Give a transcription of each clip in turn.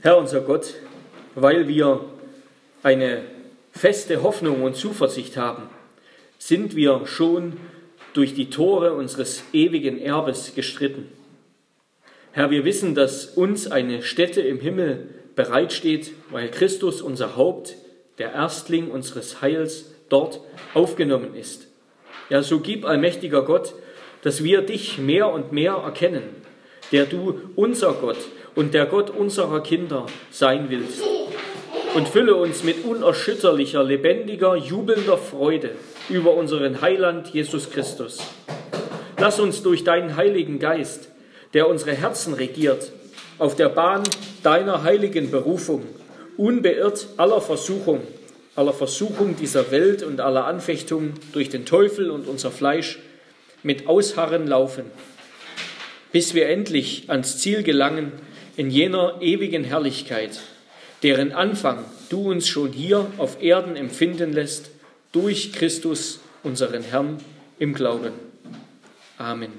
Herr unser Gott, weil wir eine feste Hoffnung und Zuversicht haben, sind wir schon durch die Tore unseres ewigen Erbes gestritten. Herr, wir wissen, dass uns eine Stätte im Himmel bereitsteht, weil Christus, unser Haupt, der Erstling unseres Heils, dort aufgenommen ist. Ja, so gib, allmächtiger Gott, dass wir dich mehr und mehr erkennen, der du unser Gott und der Gott unserer Kinder sein willst. Und fülle uns mit unerschütterlicher, lebendiger, jubelnder Freude über unseren Heiland Jesus Christus. Lass uns durch deinen Heiligen Geist, der unsere Herzen regiert, auf der Bahn deiner heiligen Berufung, unbeirrt aller Versuchung, aller Versuchung dieser Welt und aller Anfechtung durch den Teufel und unser Fleisch mit Ausharren laufen, bis wir endlich ans Ziel gelangen in jener ewigen Herrlichkeit, deren Anfang du uns schon hier auf Erden empfinden lässt, durch Christus, unseren Herrn, im Glauben. Amen.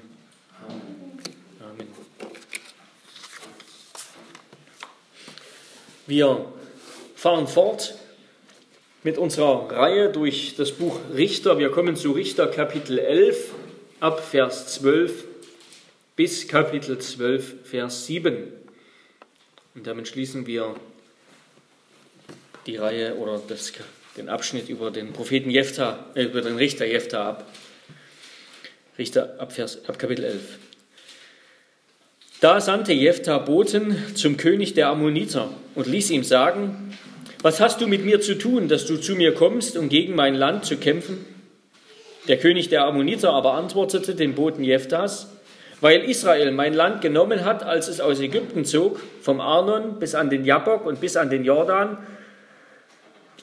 Amen. Wir fahren fort mit unserer Reihe durch das Buch Richter. Wir kommen zu Richter Kapitel 11 ab Vers 12 bis Kapitel 12 Vers 7. Und damit schließen wir die Reihe oder das, den Abschnitt über den Propheten Jephtha, äh, über den Richter Jephtha ab. Richter ab, Vers, ab Kapitel 11. Da sandte Jephtha Boten zum König der Ammoniter und ließ ihm sagen, was hast du mit mir zu tun, dass du zu mir kommst, um gegen mein Land zu kämpfen? Der König der Ammoniter aber antwortete dem Boten Jephtahs, weil Israel mein Land genommen hat, als es aus Ägypten zog, vom Arnon bis an den Jabbok und bis an den Jordan,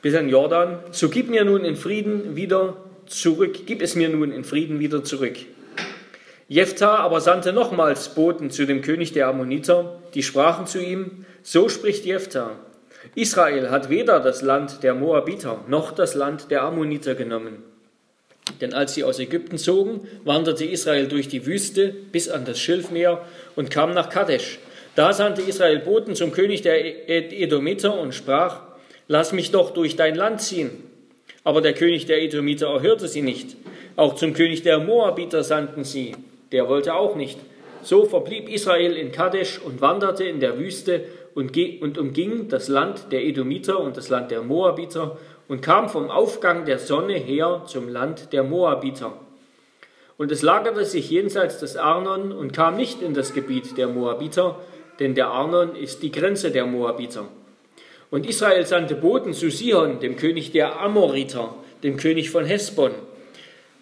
bis an Jordan, so gib mir nun in Frieden wieder zurück, gib es mir nun in Frieden wieder zurück. Jephthah aber sandte nochmals Boten zu dem König der Ammoniter, die sprachen zu ihm, so spricht Jephthah, Israel hat weder das Land der Moabiter noch das Land der Ammoniter genommen. Denn als sie aus Ägypten zogen, wanderte Israel durch die Wüste bis an das Schilfmeer und kam nach Kadesh. Da sandte Israel Boten zum König der Edomiter und sprach, Lass mich doch durch dein Land ziehen. Aber der König der Edomiter erhörte sie nicht. Auch zum König der Moabiter sandten sie. Der wollte auch nicht. So verblieb Israel in Kadesh und wanderte in der Wüste und umging das Land der Edomiter und das Land der Moabiter und kam vom Aufgang der Sonne her zum Land der Moabiter. Und es lagerte sich jenseits des Arnon und kam nicht in das Gebiet der Moabiter, denn der Arnon ist die Grenze der Moabiter. Und Israel sandte Boten zu Sihon, dem König der Amoriter, dem König von Hesbon.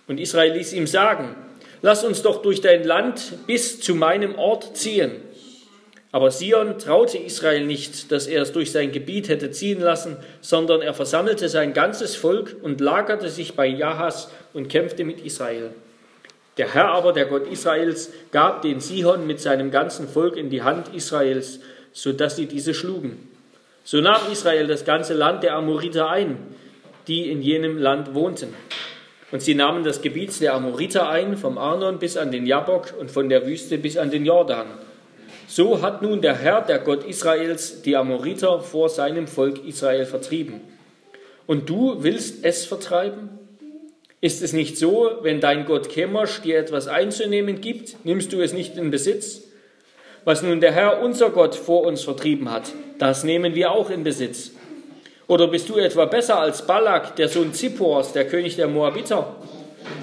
Und Israel ließ ihm sagen, lass uns doch durch dein Land bis zu meinem Ort ziehen. Aber Sion traute Israel nicht, dass er es durch sein Gebiet hätte ziehen lassen, sondern er versammelte sein ganzes Volk und lagerte sich bei Jahas und kämpfte mit Israel. Der Herr aber, der Gott Israels, gab den Sihon mit seinem ganzen Volk in die Hand Israels, so dass sie diese schlugen. So nahm Israel das ganze Land der Amoriter ein, die in jenem Land wohnten. Und sie nahmen das Gebiet der Amoriter ein, vom Arnon bis an den Jabbok und von der Wüste bis an den Jordan. So hat nun der Herr, der Gott Israels, die Amoriter vor seinem Volk Israel vertrieben. Und du willst es vertreiben? Ist es nicht so, wenn dein Gott Chemosh dir etwas einzunehmen gibt, nimmst du es nicht in Besitz? Was nun der Herr, unser Gott, vor uns vertrieben hat, das nehmen wir auch in Besitz. Oder bist du etwa besser als Balak, der Sohn Zippors, der König der Moabiter?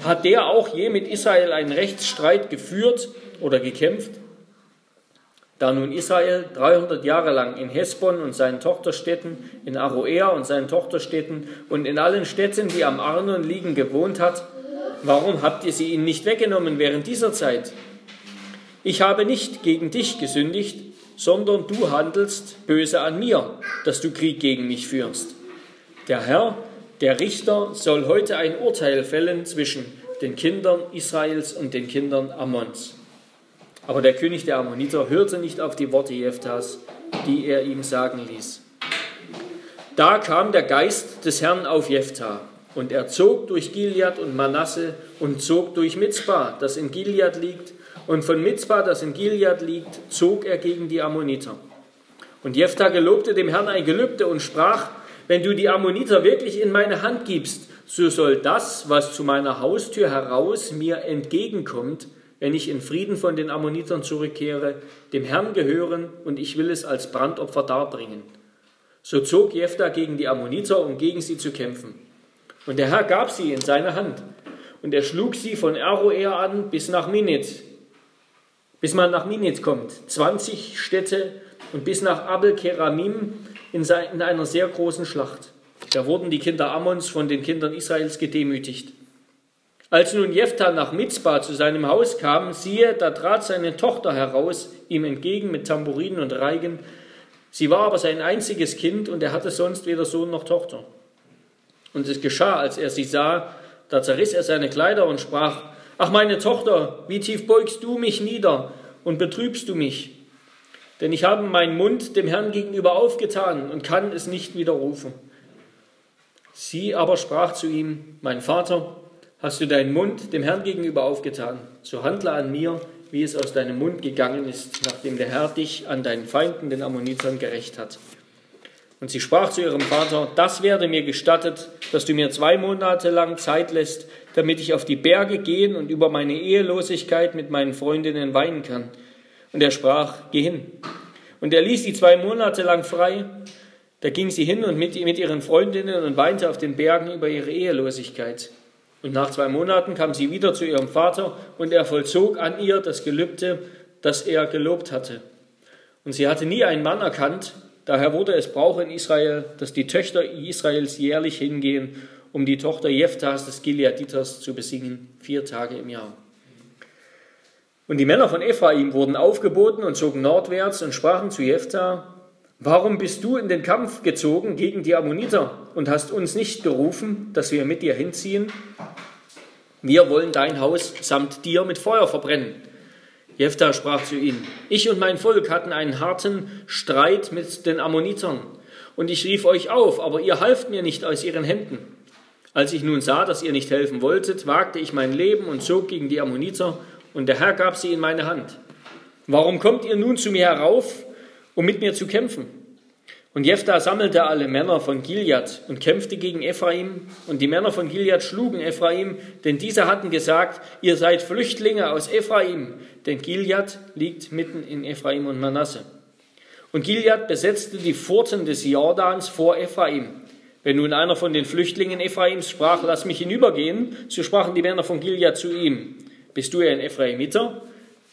Hat der auch je mit Israel einen Rechtsstreit geführt oder gekämpft? Da nun Israel 300 Jahre lang in Hesbon und seinen Tochterstädten, in Aroer und seinen Tochterstädten und in allen Städten, die am Arnon liegen, gewohnt hat, warum habt ihr sie ihnen nicht weggenommen während dieser Zeit? Ich habe nicht gegen dich gesündigt, sondern du handelst böse an mir, dass du Krieg gegen mich führst. Der Herr, der Richter, soll heute ein Urteil fällen zwischen den Kindern Israels und den Kindern Ammons. Aber der König der Ammoniter hörte nicht auf die Worte Jephthas, die er ihm sagen ließ. Da kam der Geist des Herrn auf Jephthah, und er zog durch Gilead und Manasse und zog durch Mitzbah, das in Gilead liegt, und von Mitzbah, das in Gilead liegt, zog er gegen die Ammoniter. Und Jephthah gelobte dem Herrn ein Gelübde und sprach, wenn du die Ammoniter wirklich in meine Hand gibst, so soll das, was zu meiner Haustür heraus mir entgegenkommt, wenn ich in Frieden von den Ammonitern zurückkehre, dem Herrn gehören und ich will es als Brandopfer darbringen. So zog Jephthah gegen die Ammoniter, um gegen sie zu kämpfen. Und der Herr gab sie in seine Hand. Und er schlug sie von Aroer an bis nach Minit, bis man nach Minit kommt. 20 Städte und bis nach Abel Keramim in, in einer sehr großen Schlacht. Da wurden die Kinder Ammons von den Kindern Israels gedemütigt. Als nun Jephthah nach Mitzbah zu seinem Haus kam, siehe, da trat seine Tochter heraus, ihm entgegen mit Tamburinen und Reigen. Sie war aber sein einziges Kind und er hatte sonst weder Sohn noch Tochter. Und es geschah, als er sie sah, da zerriss er seine Kleider und sprach, Ach meine Tochter, wie tief beugst du mich nieder und betrübst du mich? Denn ich habe meinen Mund dem Herrn gegenüber aufgetan und kann es nicht widerrufen. Sie aber sprach zu ihm, Mein Vater, hast du deinen Mund dem Herrn gegenüber aufgetan, so handle an mir, wie es aus deinem Mund gegangen ist, nachdem der Herr dich an deinen Feinden, den Ammonitern, gerecht hat. Und sie sprach zu ihrem Vater, das werde mir gestattet, dass du mir zwei Monate lang Zeit lässt, damit ich auf die Berge gehen und über meine Ehelosigkeit mit meinen Freundinnen weinen kann. Und er sprach, geh hin. Und er ließ sie zwei Monate lang frei. Da ging sie hin und mit, mit ihren Freundinnen und weinte auf den Bergen über ihre Ehelosigkeit. Und nach zwei Monaten kam sie wieder zu ihrem Vater und er vollzog an ihr das Gelübde, das er gelobt hatte. Und sie hatte nie einen Mann erkannt, Daher wurde es Brauch in Israel, dass die Töchter Israels jährlich hingehen, um die Tochter Jephthas des Gileaditers zu besingen, vier Tage im Jahr. Und die Männer von Ephraim wurden aufgeboten und zogen nordwärts und sprachen zu Jephthah, Warum bist du in den Kampf gezogen gegen die Ammoniter und hast uns nicht gerufen, dass wir mit dir hinziehen? Wir wollen dein Haus samt dir mit Feuer verbrennen. Jephthah sprach zu ihnen, ich und mein Volk hatten einen harten Streit mit den Ammonitern, und ich rief euch auf, aber ihr halft mir nicht aus ihren Händen. Als ich nun sah, dass ihr nicht helfen wolltet, wagte ich mein Leben und zog gegen die Ammoniter, und der Herr gab sie in meine Hand. Warum kommt ihr nun zu mir herauf, um mit mir zu kämpfen? Und Jephthah sammelte alle Männer von Gilead und kämpfte gegen Ephraim. Und die Männer von Gilead schlugen Ephraim, denn diese hatten gesagt, ihr seid Flüchtlinge aus Ephraim, denn Gilead liegt mitten in Ephraim und Manasse. Und Gilead besetzte die Pforten des Jordans vor Ephraim. Wenn nun einer von den Flüchtlingen Ephraims sprach, lass mich hinübergehen, so sprachen die Männer von Gilead zu ihm, bist du ein Ephraimiter?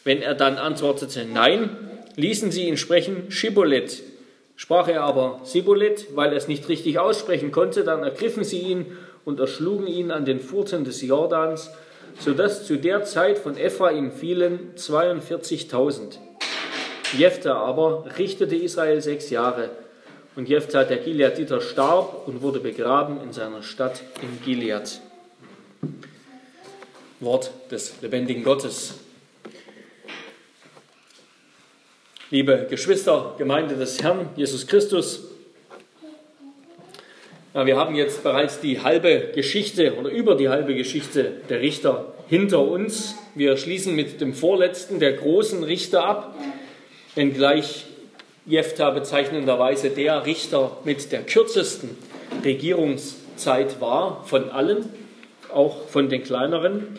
Wenn er dann antwortete, nein, ließen sie ihn sprechen, Schibolet, Sprach er aber Sibolet, weil er es nicht richtig aussprechen konnte, dann ergriffen sie ihn und erschlugen ihn an den Furten des Jordans, sodass zu der Zeit von Ephraim fielen 42.000. Jephthah aber richtete Israel sechs Jahre. Und Jephthah, der Gileaditer, starb und wurde begraben in seiner Stadt in Gilead. Wort des lebendigen Gottes. Liebe Geschwister, Gemeinde des Herrn Jesus Christus. Ja, wir haben jetzt bereits die halbe Geschichte oder über die halbe Geschichte der Richter hinter uns. Wir schließen mit dem vorletzten, der großen Richter ab, wenngleich Jephthah bezeichnenderweise der Richter mit der kürzesten Regierungszeit war von allen, auch von den kleineren.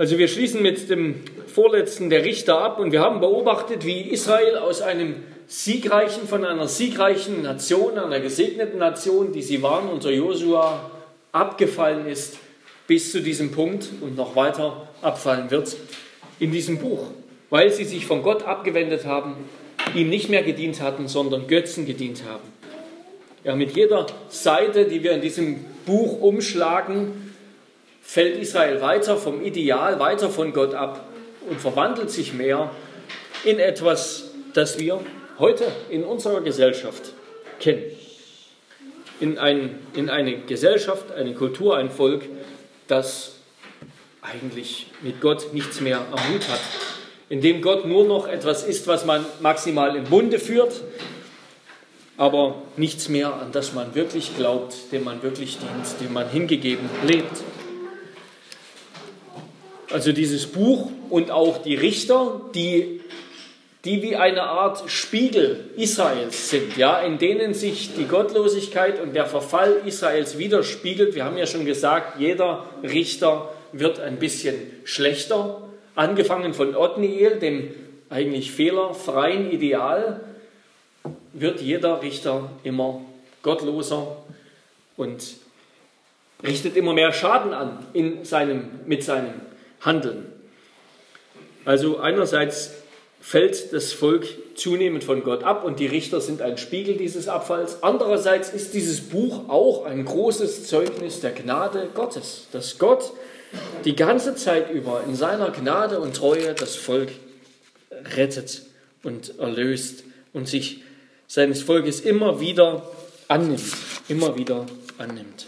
Also wir schließen mit dem vorletzten der Richter ab und wir haben beobachtet, wie Israel aus einem siegreichen, von einer siegreichen Nation, einer gesegneten Nation, die sie waren unter Josua, abgefallen ist bis zu diesem Punkt und noch weiter abfallen wird in diesem Buch, weil sie sich von Gott abgewendet haben, ihm nicht mehr gedient hatten, sondern Götzen gedient haben. Ja, mit jeder Seite, die wir in diesem Buch umschlagen, fällt Israel weiter vom Ideal, weiter von Gott ab und verwandelt sich mehr in etwas, das wir heute in unserer Gesellschaft kennen. In, ein, in eine Gesellschaft, eine Kultur, ein Volk, das eigentlich mit Gott nichts mehr am Hut hat. In dem Gott nur noch etwas ist, was man maximal im Bunde führt, aber nichts mehr, an das man wirklich glaubt, dem man wirklich dient, dem man hingegeben lebt. Also dieses Buch und auch die Richter, die die wie eine Art Spiegel Israels sind, ja, in denen sich die Gottlosigkeit und der Verfall Israels widerspiegelt. Wir haben ja schon gesagt, jeder Richter wird ein bisschen schlechter, angefangen von Othniel, dem eigentlich fehlerfreien Ideal, wird jeder Richter immer gottloser und richtet immer mehr Schaden an in seinem, mit seinem Handeln. Also einerseits fällt das Volk zunehmend von Gott ab und die Richter sind ein Spiegel dieses Abfalls. Andererseits ist dieses Buch auch ein großes Zeugnis der Gnade Gottes, dass Gott die ganze Zeit über in seiner Gnade und Treue das Volk rettet und erlöst und sich seines Volkes immer wieder annimmt, immer wieder annimmt.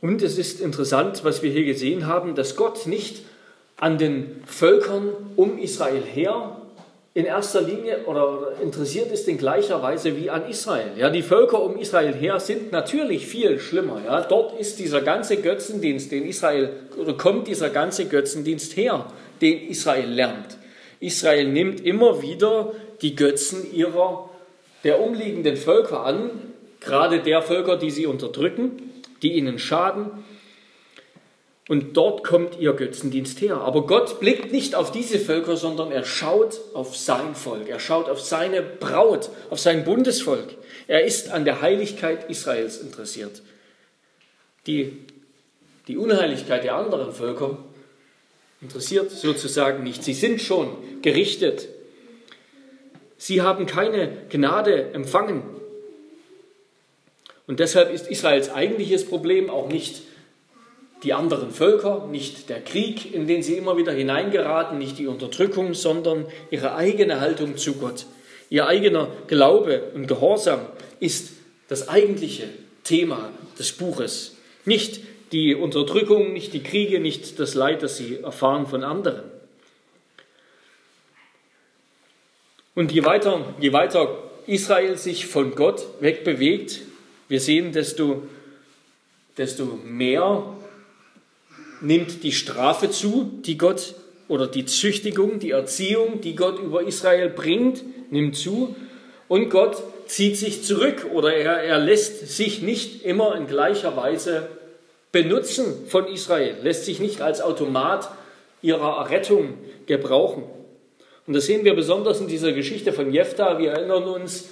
Und es ist interessant, was wir hier gesehen haben, dass Gott nicht an den Völkern um Israel her in erster Linie oder interessiert ist in gleicher Weise wie an Israel. Ja, die Völker um Israel her sind natürlich viel schlimmer. Ja, dort ist dieser ganze Götzendienst, den Israel oder kommt dieser ganze Götzendienst her, den Israel lernt. Israel nimmt immer wieder die Götzen ihrer der umliegenden Völker an, gerade der Völker, die sie unterdrücken die ihnen schaden. Und dort kommt ihr Götzendienst her. Aber Gott blickt nicht auf diese Völker, sondern er schaut auf sein Volk. Er schaut auf seine Braut, auf sein Bundesvolk. Er ist an der Heiligkeit Israels interessiert. Die, die Unheiligkeit der anderen Völker interessiert sozusagen nicht. Sie sind schon gerichtet. Sie haben keine Gnade empfangen. Und deshalb ist Israels eigentliches Problem auch nicht die anderen Völker, nicht der Krieg, in den sie immer wieder hineingeraten, nicht die Unterdrückung, sondern ihre eigene Haltung zu Gott. Ihr eigener Glaube und Gehorsam ist das eigentliche Thema des Buches. Nicht die Unterdrückung, nicht die Kriege, nicht das Leid, das sie erfahren von anderen. Und je weiter, je weiter Israel sich von Gott wegbewegt, wir sehen, desto, desto mehr nimmt die Strafe zu, die Gott oder die Züchtigung, die Erziehung, die Gott über Israel bringt, nimmt zu. Und Gott zieht sich zurück oder er, er lässt sich nicht immer in gleicher Weise benutzen von Israel, lässt sich nicht als Automat ihrer Errettung gebrauchen. Und das sehen wir besonders in dieser Geschichte von Jephthah. Wir erinnern uns,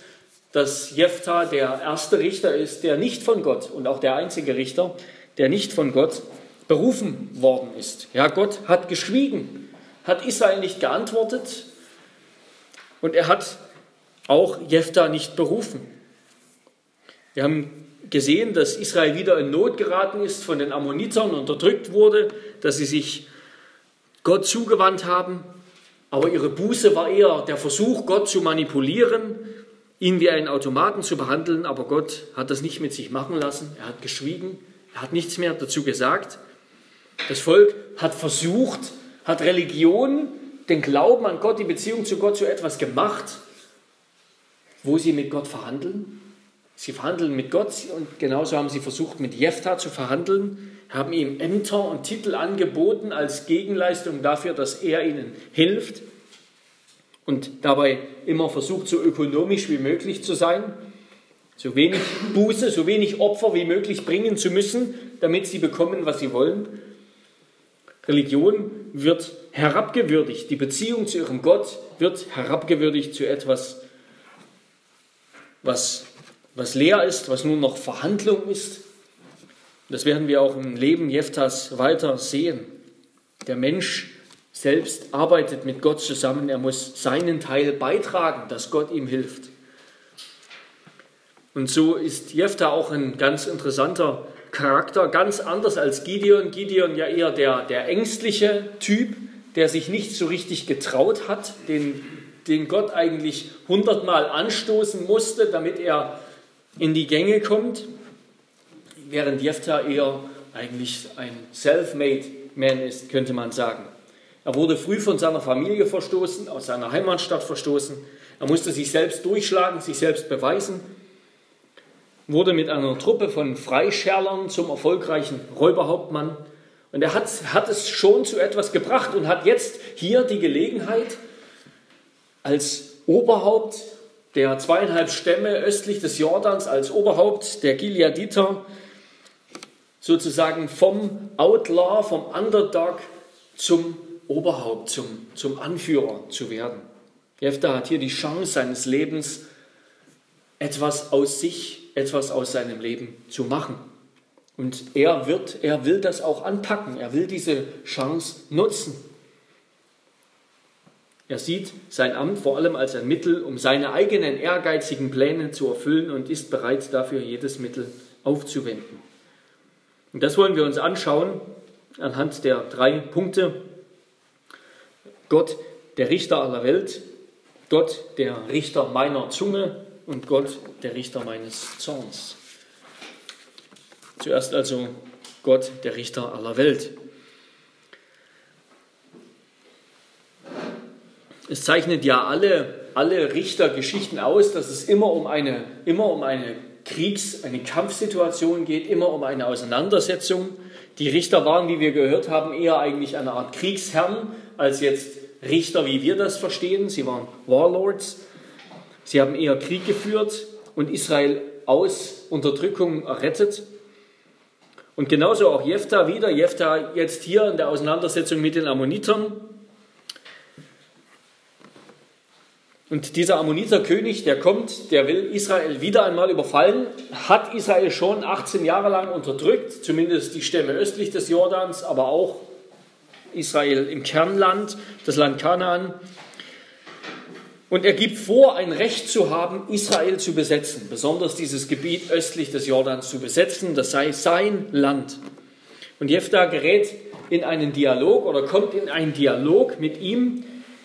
dass Jephthah der erste Richter ist, der nicht von Gott und auch der einzige Richter, der nicht von Gott berufen worden ist. Ja, Gott hat geschwiegen, hat Israel nicht geantwortet und er hat auch Jephthah nicht berufen. Wir haben gesehen, dass Israel wieder in Not geraten ist, von den Ammonitern unterdrückt wurde, dass sie sich Gott zugewandt haben, aber ihre Buße war eher der Versuch, Gott zu manipulieren ihn wie einen Automaten zu behandeln, aber Gott hat das nicht mit sich machen lassen. Er hat geschwiegen, er hat nichts mehr dazu gesagt. Das Volk hat versucht, hat Religion, den Glauben an Gott, die Beziehung zu Gott zu etwas gemacht, wo sie mit Gott verhandeln. Sie verhandeln mit Gott und genauso haben sie versucht, mit Jephthah zu verhandeln, haben ihm Ämter und Titel angeboten als Gegenleistung dafür, dass er ihnen hilft und dabei immer versucht, so ökonomisch wie möglich zu sein, so wenig Buße, so wenig Opfer wie möglich bringen zu müssen, damit sie bekommen, was sie wollen. Religion wird herabgewürdigt, die Beziehung zu ihrem Gott wird herabgewürdigt zu etwas, was, was leer ist, was nur noch Verhandlung ist. Das werden wir auch im Leben Jeftas weiter sehen. Der Mensch selbst arbeitet mit Gott zusammen. Er muss seinen Teil beitragen, dass Gott ihm hilft. Und so ist Jephthah auch ein ganz interessanter Charakter, ganz anders als Gideon. Gideon ja eher der, der ängstliche Typ, der sich nicht so richtig getraut hat, den, den Gott eigentlich hundertmal anstoßen musste, damit er in die Gänge kommt, während Jephthah eher eigentlich ein self-made Man ist, könnte man sagen. Er wurde früh von seiner Familie verstoßen, aus seiner Heimatstadt verstoßen. Er musste sich selbst durchschlagen, sich selbst beweisen, wurde mit einer Truppe von Freischärlern zum erfolgreichen Räuberhauptmann. Und er hat, hat es schon zu etwas gebracht und hat jetzt hier die Gelegenheit, als Oberhaupt der zweieinhalb Stämme östlich des Jordans, als Oberhaupt der Gileaditer, sozusagen vom Outlaw, vom Underdog zum Oberhaupt, zum, zum Anführer zu werden. Jefta hat hier die Chance seines Lebens, etwas aus sich, etwas aus seinem Leben zu machen. Und er wird, er will das auch anpacken. Er will diese Chance nutzen. Er sieht sein Amt vor allem als ein Mittel, um seine eigenen ehrgeizigen Pläne zu erfüllen und ist bereit dafür, jedes Mittel aufzuwenden. Und das wollen wir uns anschauen anhand der drei Punkte. Gott, der Richter aller Welt, Gott, der Richter meiner Zunge und Gott, der Richter meines Zorns. Zuerst also Gott, der Richter aller Welt. Es zeichnet ja alle, alle Richtergeschichten aus, dass es immer um eine, immer um eine Kriegs-, eine Kampfsituation geht, immer um eine Auseinandersetzung. Die Richter waren, wie wir gehört haben, eher eigentlich eine Art Kriegsherren als jetzt Richter, wie wir das verstehen. Sie waren Warlords. Sie haben eher Krieg geführt und Israel aus Unterdrückung errettet. Und genauso auch Jephtha wieder. Jephtha jetzt hier in der Auseinandersetzung mit den Ammonitern. Und dieser Ammoniterkönig, der kommt, der will Israel wieder einmal überfallen, hat Israel schon 18 Jahre lang unterdrückt, zumindest die Stämme östlich des Jordans, aber auch Israel im Kernland, das Land Kanaan. Und er gibt vor, ein Recht zu haben, Israel zu besetzen, besonders dieses Gebiet östlich des Jordans zu besetzen, das sei sein Land. Und Jephthah gerät in einen Dialog oder kommt in einen Dialog mit ihm,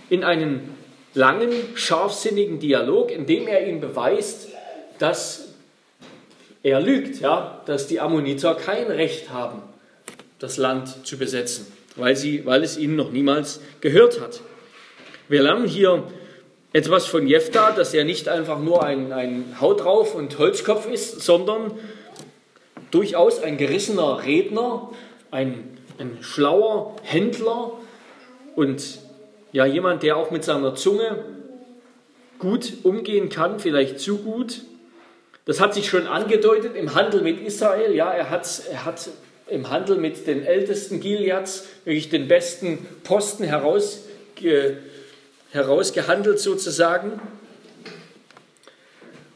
in einen langen, scharfsinnigen Dialog, in dem er ihm beweist, dass er lügt, ja, dass die Ammoniter kein Recht haben, das Land zu besetzen, weil, sie, weil es ihnen noch niemals gehört hat. Wir lernen hier etwas von Jephtha, dass er nicht einfach nur ein, ein Haut drauf und Holzkopf ist, sondern durchaus ein gerissener Redner, ein, ein schlauer Händler und ja, jemand, der auch mit seiner Zunge gut umgehen kann, vielleicht zu gut. Das hat sich schon angedeutet im Handel mit Israel. Ja, er hat, er hat im Handel mit den ältesten Gileads wirklich den besten Posten herausge, herausgehandelt sozusagen.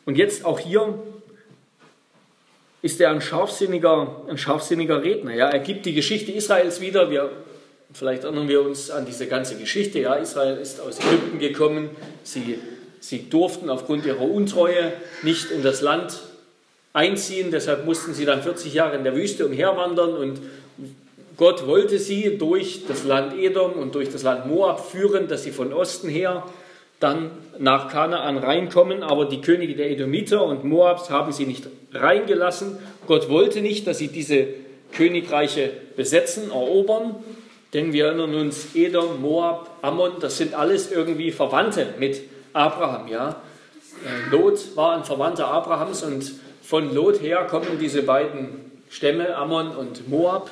Und jetzt auch hier ist er ein scharfsinniger, ein scharfsinniger Redner. Ja, er gibt die Geschichte Israels wieder. Wir Vielleicht erinnern wir uns an diese ganze Geschichte. Ja, Israel ist aus Ägypten gekommen. Sie, sie durften aufgrund ihrer Untreue nicht in das Land einziehen. Deshalb mussten sie dann 40 Jahre in der Wüste umherwandern. Und Gott wollte sie durch das Land Edom und durch das Land Moab führen, dass sie von Osten her dann nach Kanaan reinkommen. Aber die Könige der Edomiter und Moabs haben sie nicht reingelassen. Gott wollte nicht, dass sie diese Königreiche besetzen, erobern. Denn wir erinnern uns, Edom, Moab, Ammon, das sind alles irgendwie Verwandte mit Abraham. Ja? Äh, Lot war ein Verwandter Abrahams und von Lot her kommen diese beiden Stämme, Ammon und Moab,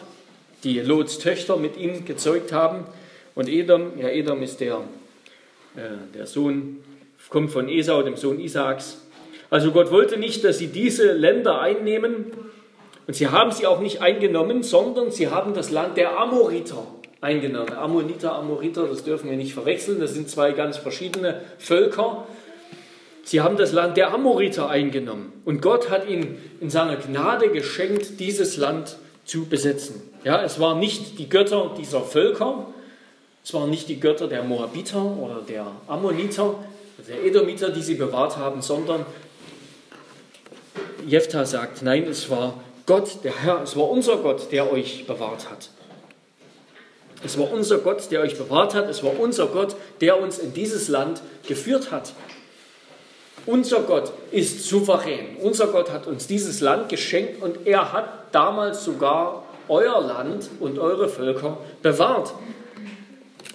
die Lots Töchter mit ihm gezeugt haben. Und Edom, ja, Edom ist der, äh, der Sohn, kommt von Esau, dem Sohn Isaaks. Also Gott wollte nicht, dass sie diese Länder einnehmen. Und sie haben sie auch nicht eingenommen, sondern sie haben das Land der Amoriter eingenommen. Ammoniter, Amoriter, das dürfen wir nicht verwechseln, das sind zwei ganz verschiedene Völker. Sie haben das Land der Amoriter eingenommen und Gott hat ihnen in seiner Gnade geschenkt, dieses Land zu besetzen. Ja, es waren nicht die Götter dieser Völker, es waren nicht die Götter der Moabiter oder der Ammoniter, der Edomiter, die sie bewahrt haben, sondern Jephthah sagt, nein, es war Gott, der Herr, es war unser Gott, der euch bewahrt hat. Es war unser Gott, der euch bewahrt hat. Es war unser Gott, der uns in dieses Land geführt hat. Unser Gott ist souverän. Unser Gott hat uns dieses Land geschenkt und er hat damals sogar euer Land und eure Völker bewahrt.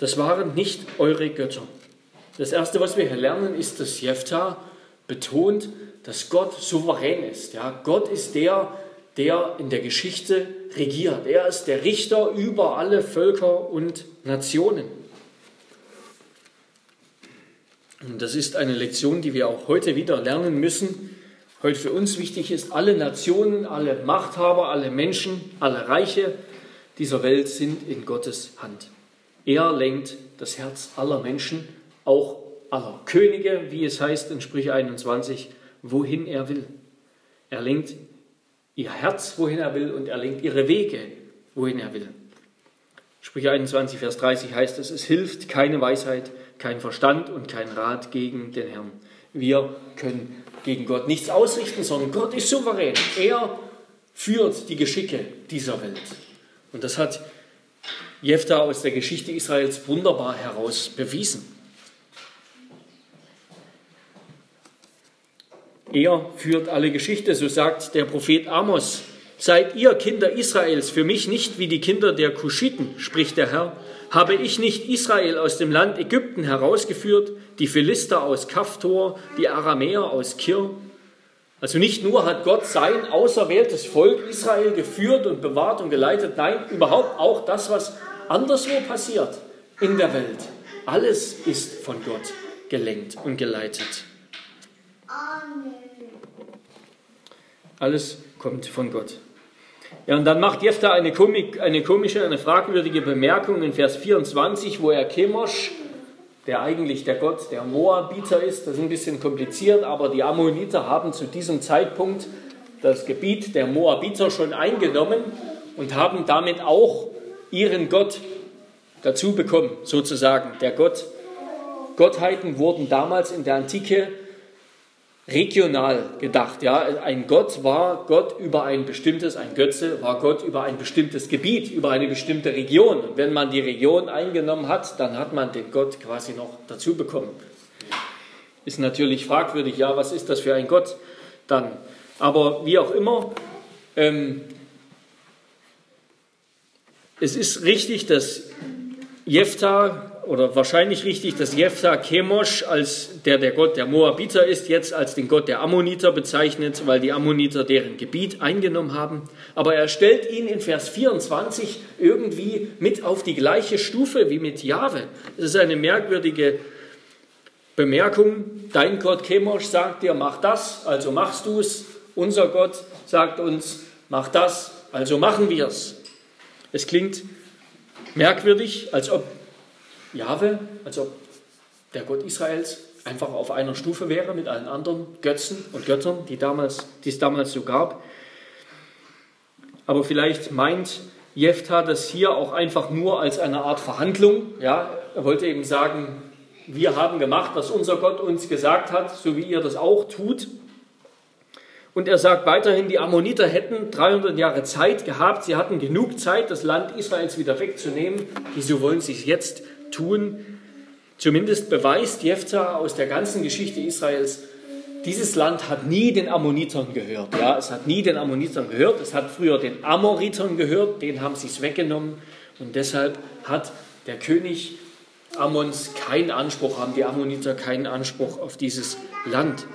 Das waren nicht eure Götter. Das Erste, was wir hier lernen, ist, dass Jephthah betont, dass Gott souverän ist. Ja, Gott ist der, der in der Geschichte regiert. Er ist der Richter über alle Völker und Nationen. Und das ist eine Lektion, die wir auch heute wieder lernen müssen. Heute für uns wichtig ist, alle Nationen, alle Machthaber, alle Menschen, alle Reiche dieser Welt sind in Gottes Hand. Er lenkt das Herz aller Menschen, auch aller Könige, wie es heißt in Sprüche 21, wohin er will. Er lenkt ihr Herz, wohin er will, und er lenkt ihre Wege, wohin er will. Sprüche 21, Vers 30 heißt es, es hilft keine Weisheit, kein Verstand und kein Rat gegen den Herrn. Wir können gegen Gott nichts ausrichten, sondern Gott ist souverän. Er führt die Geschicke dieser Welt. Und das hat Jephthah aus der Geschichte Israels wunderbar heraus bewiesen. Er führt alle Geschichte, so sagt der Prophet Amos. Seid ihr Kinder Israels für mich nicht wie die Kinder der Kuschiten, spricht der Herr. Habe ich nicht Israel aus dem Land Ägypten herausgeführt, die Philister aus Kaftor, die Aramäer aus Kir? Also nicht nur hat Gott sein auserwähltes Volk Israel geführt und bewahrt und geleitet, nein, überhaupt auch das, was anderswo passiert in der Welt. Alles ist von Gott gelenkt und geleitet. Alles kommt von Gott. Ja, und dann macht Jephthah eine, Komik, eine komische, eine fragwürdige Bemerkung in Vers 24, wo er Chemosh, der eigentlich der Gott der Moabiter ist, das ist ein bisschen kompliziert, aber die Ammoniter haben zu diesem Zeitpunkt das Gebiet der Moabiter schon eingenommen und haben damit auch ihren Gott dazu bekommen, sozusagen. Der Gott, Gottheiten wurden damals in der Antike regional gedacht. Ja, ein Gott war Gott über ein bestimmtes, ein Götze war Gott über ein bestimmtes Gebiet, über eine bestimmte Region. Und wenn man die Region eingenommen hat, dann hat man den Gott quasi noch dazu bekommen. Ist natürlich fragwürdig, ja, was ist das für ein Gott dann? Aber wie auch immer, ähm, es ist richtig, dass Jephthah oder wahrscheinlich richtig, dass Jephthah Chemosh, als der der Gott der Moabiter ist, jetzt als den Gott der Ammoniter bezeichnet, weil die Ammoniter deren Gebiet eingenommen haben. Aber er stellt ihn in Vers 24 irgendwie mit auf die gleiche Stufe wie mit Jahwe. Das ist eine merkwürdige Bemerkung. Dein Gott Chemosh sagt dir, mach das, also machst du es. Unser Gott sagt uns, mach das, also machen wir es. Es klingt merkwürdig, als ob Jahwe, als ob der Gott Israels einfach auf einer Stufe wäre mit allen anderen Götzen und Göttern, die, damals, die es damals so gab. Aber vielleicht meint Jephthah das hier auch einfach nur als eine Art Verhandlung. Ja, er wollte eben sagen, wir haben gemacht, was unser Gott uns gesagt hat, so wie ihr das auch tut. Und er sagt weiterhin, die Ammoniter hätten 300 Jahre Zeit gehabt, sie hatten genug Zeit, das Land Israels wieder wegzunehmen. Wieso wollen sie es jetzt tun. Zumindest beweist Jephthah aus der ganzen Geschichte Israels, dieses Land hat nie den Ammonitern gehört. Ja, es hat nie den Ammonitern gehört. Es hat früher den Amoritern gehört. Den haben sie es weggenommen. Und deshalb hat der König Ammons keinen Anspruch, haben die Ammoniter keinen Anspruch auf dieses Land.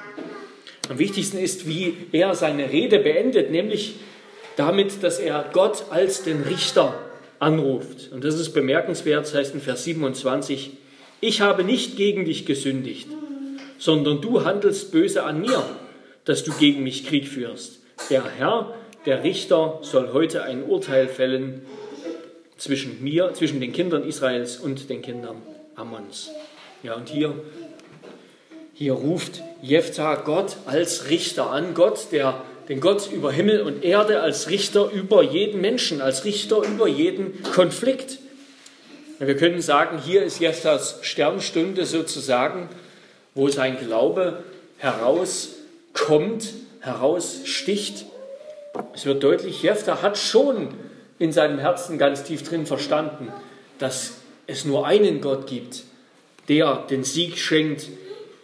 Am wichtigsten ist, wie er seine Rede beendet, nämlich damit, dass er Gott als den Richter anruft. Und das ist bemerkenswert, das heißt in Vers 27, ich habe nicht gegen dich gesündigt, sondern du handelst böse an mir, dass du gegen mich Krieg führst. Der Herr, der Richter, soll heute ein Urteil fällen zwischen mir, zwischen den Kindern Israels und den Kindern Ammons. Ja, und hier, hier ruft Jephthah Gott als Richter an, Gott, der den Gott über Himmel und Erde als Richter über jeden Menschen, als Richter über jeden Konflikt. Wir können sagen, hier ist jetzt das Sternstunde sozusagen, wo sein Glaube herauskommt, heraussticht. Es wird deutlich, Jephthah hat schon in seinem Herzen ganz tief drin verstanden, dass es nur einen Gott gibt, der den Sieg schenkt,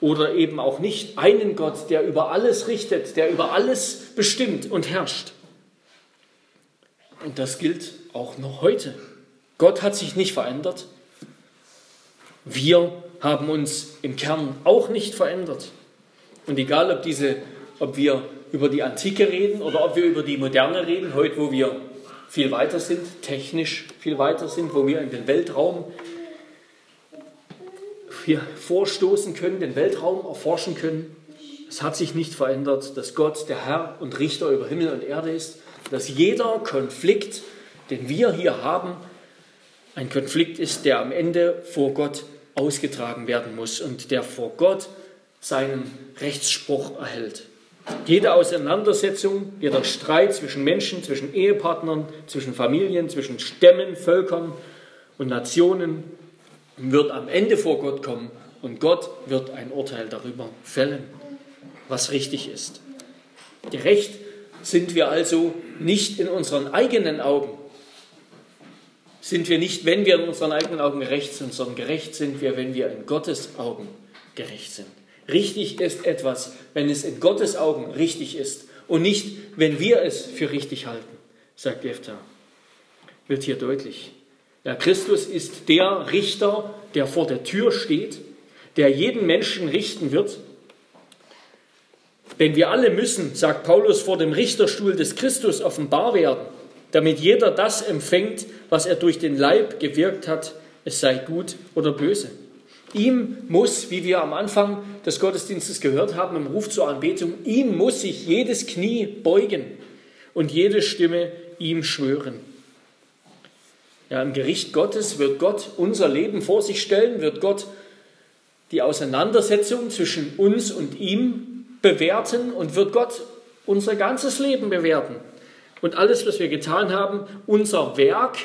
oder eben auch nicht einen Gott, der über alles richtet, der über alles bestimmt und herrscht. Und das gilt auch noch heute. Gott hat sich nicht verändert. Wir haben uns im Kern auch nicht verändert. Und egal, ob, diese, ob wir über die Antike reden oder ob wir über die Moderne reden, heute wo wir viel weiter sind, technisch viel weiter sind, wo wir in den Weltraum hier vorstoßen können, den Weltraum erforschen können. Es hat sich nicht verändert, dass Gott der Herr und Richter über Himmel und Erde ist, dass jeder Konflikt, den wir hier haben, ein Konflikt ist, der am Ende vor Gott ausgetragen werden muss und der vor Gott seinen Rechtsspruch erhält. Jede Auseinandersetzung, jeder Streit zwischen Menschen, zwischen Ehepartnern, zwischen Familien, zwischen Stämmen, Völkern und Nationen wird am Ende vor Gott kommen und Gott wird ein Urteil darüber fällen, was richtig ist. Gerecht sind wir also nicht in unseren eigenen Augen. Sind wir nicht, wenn wir in unseren eigenen Augen gerecht sind, sondern gerecht sind wir, wenn wir in Gottes Augen gerecht sind. Richtig ist etwas, wenn es in Gottes Augen richtig ist und nicht, wenn wir es für richtig halten, sagt Jephthah. Wird hier deutlich. Ja, Christus ist der Richter, der vor der Tür steht, der jeden Menschen richten wird. Denn wir alle müssen, sagt Paulus, vor dem Richterstuhl des Christus offenbar werden, damit jeder das empfängt, was er durch den Leib gewirkt hat, es sei gut oder böse. Ihm muss, wie wir am Anfang des Gottesdienstes gehört haben, im Ruf zur Anbetung, ihm muss sich jedes Knie beugen und jede Stimme ihm schwören. Ja, Im Gericht Gottes wird Gott unser Leben vor sich stellen, wird Gott die Auseinandersetzung zwischen uns und ihm bewerten und wird Gott unser ganzes Leben bewerten. Und alles, was wir getan haben, unser Werk,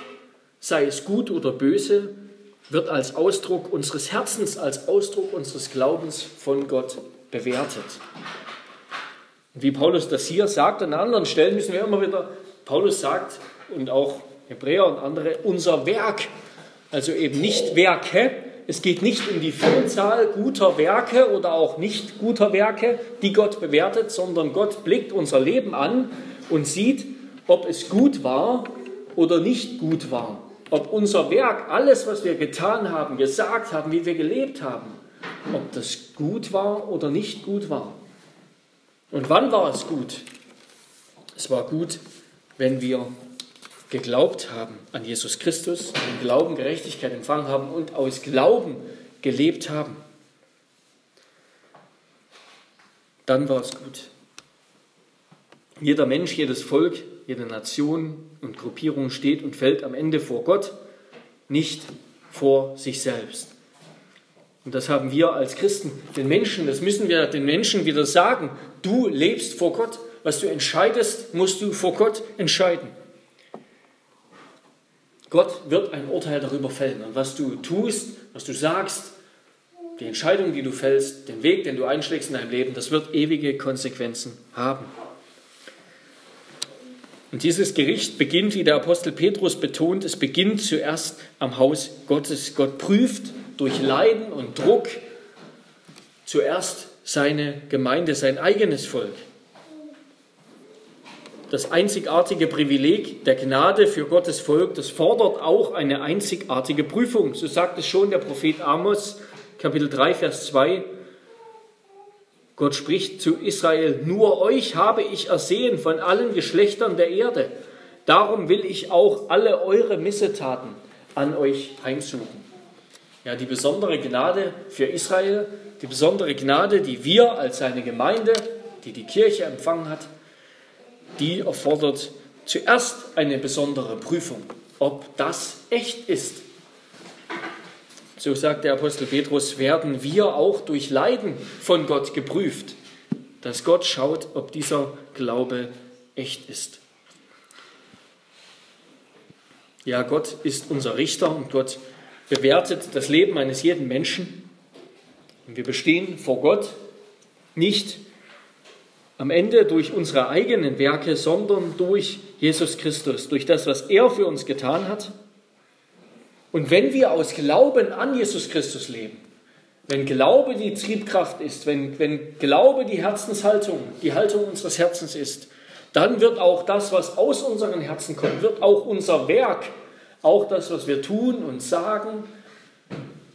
sei es gut oder böse, wird als Ausdruck unseres Herzens, als Ausdruck unseres Glaubens von Gott bewertet. Und wie Paulus das hier sagt, an anderen Stellen müssen wir immer wieder, Paulus sagt und auch Hebräer und andere, unser Werk, also eben nicht Werke, es geht nicht um die Vielzahl guter Werke oder auch nicht guter Werke, die Gott bewertet, sondern Gott blickt unser Leben an und sieht, ob es gut war oder nicht gut war. Ob unser Werk, alles, was wir getan haben, gesagt haben, wie wir gelebt haben, ob das gut war oder nicht gut war. Und wann war es gut? Es war gut, wenn wir geglaubt haben an Jesus Christus, im Glauben Gerechtigkeit empfangen haben und aus Glauben gelebt haben. Dann war es gut. Jeder Mensch, jedes Volk, jede Nation und Gruppierung steht und fällt am Ende vor Gott, nicht vor sich selbst. Und das haben wir als Christen den Menschen, das müssen wir den Menschen wieder sagen. Du lebst vor Gott. Was du entscheidest, musst du vor Gott entscheiden. Gott wird ein Urteil darüber fällen. Und was du tust, was du sagst, die Entscheidung, die du fällst, den Weg, den du einschlägst in deinem Leben, das wird ewige Konsequenzen haben. Und dieses Gericht beginnt, wie der Apostel Petrus betont, es beginnt zuerst am Haus Gottes. Gott prüft durch Leiden und Druck zuerst seine Gemeinde, sein eigenes Volk das einzigartige Privileg der Gnade für Gottes Volk, das fordert auch eine einzigartige Prüfung. So sagt es schon der Prophet Amos, Kapitel 3, Vers 2. Gott spricht zu Israel, nur euch habe ich ersehen von allen Geschlechtern der Erde. Darum will ich auch alle eure Missetaten an euch heimsuchen. Ja, die besondere Gnade für Israel, die besondere Gnade, die wir als seine Gemeinde, die die Kirche empfangen hat, die erfordert zuerst eine besondere Prüfung, ob das echt ist. So sagt der Apostel Petrus, werden wir auch durch Leiden von Gott geprüft, dass Gott schaut, ob dieser Glaube echt ist. Ja, Gott ist unser Richter und Gott bewertet das Leben eines jeden Menschen. Und wir bestehen vor Gott nicht am Ende durch unsere eigenen Werke, sondern durch Jesus Christus, durch das, was er für uns getan hat. Und wenn wir aus Glauben an Jesus Christus leben, wenn Glaube die Triebkraft ist, wenn, wenn Glaube die Herzenshaltung, die Haltung unseres Herzens ist, dann wird auch das, was aus unseren Herzen kommt, wird auch unser Werk, auch das, was wir tun und sagen,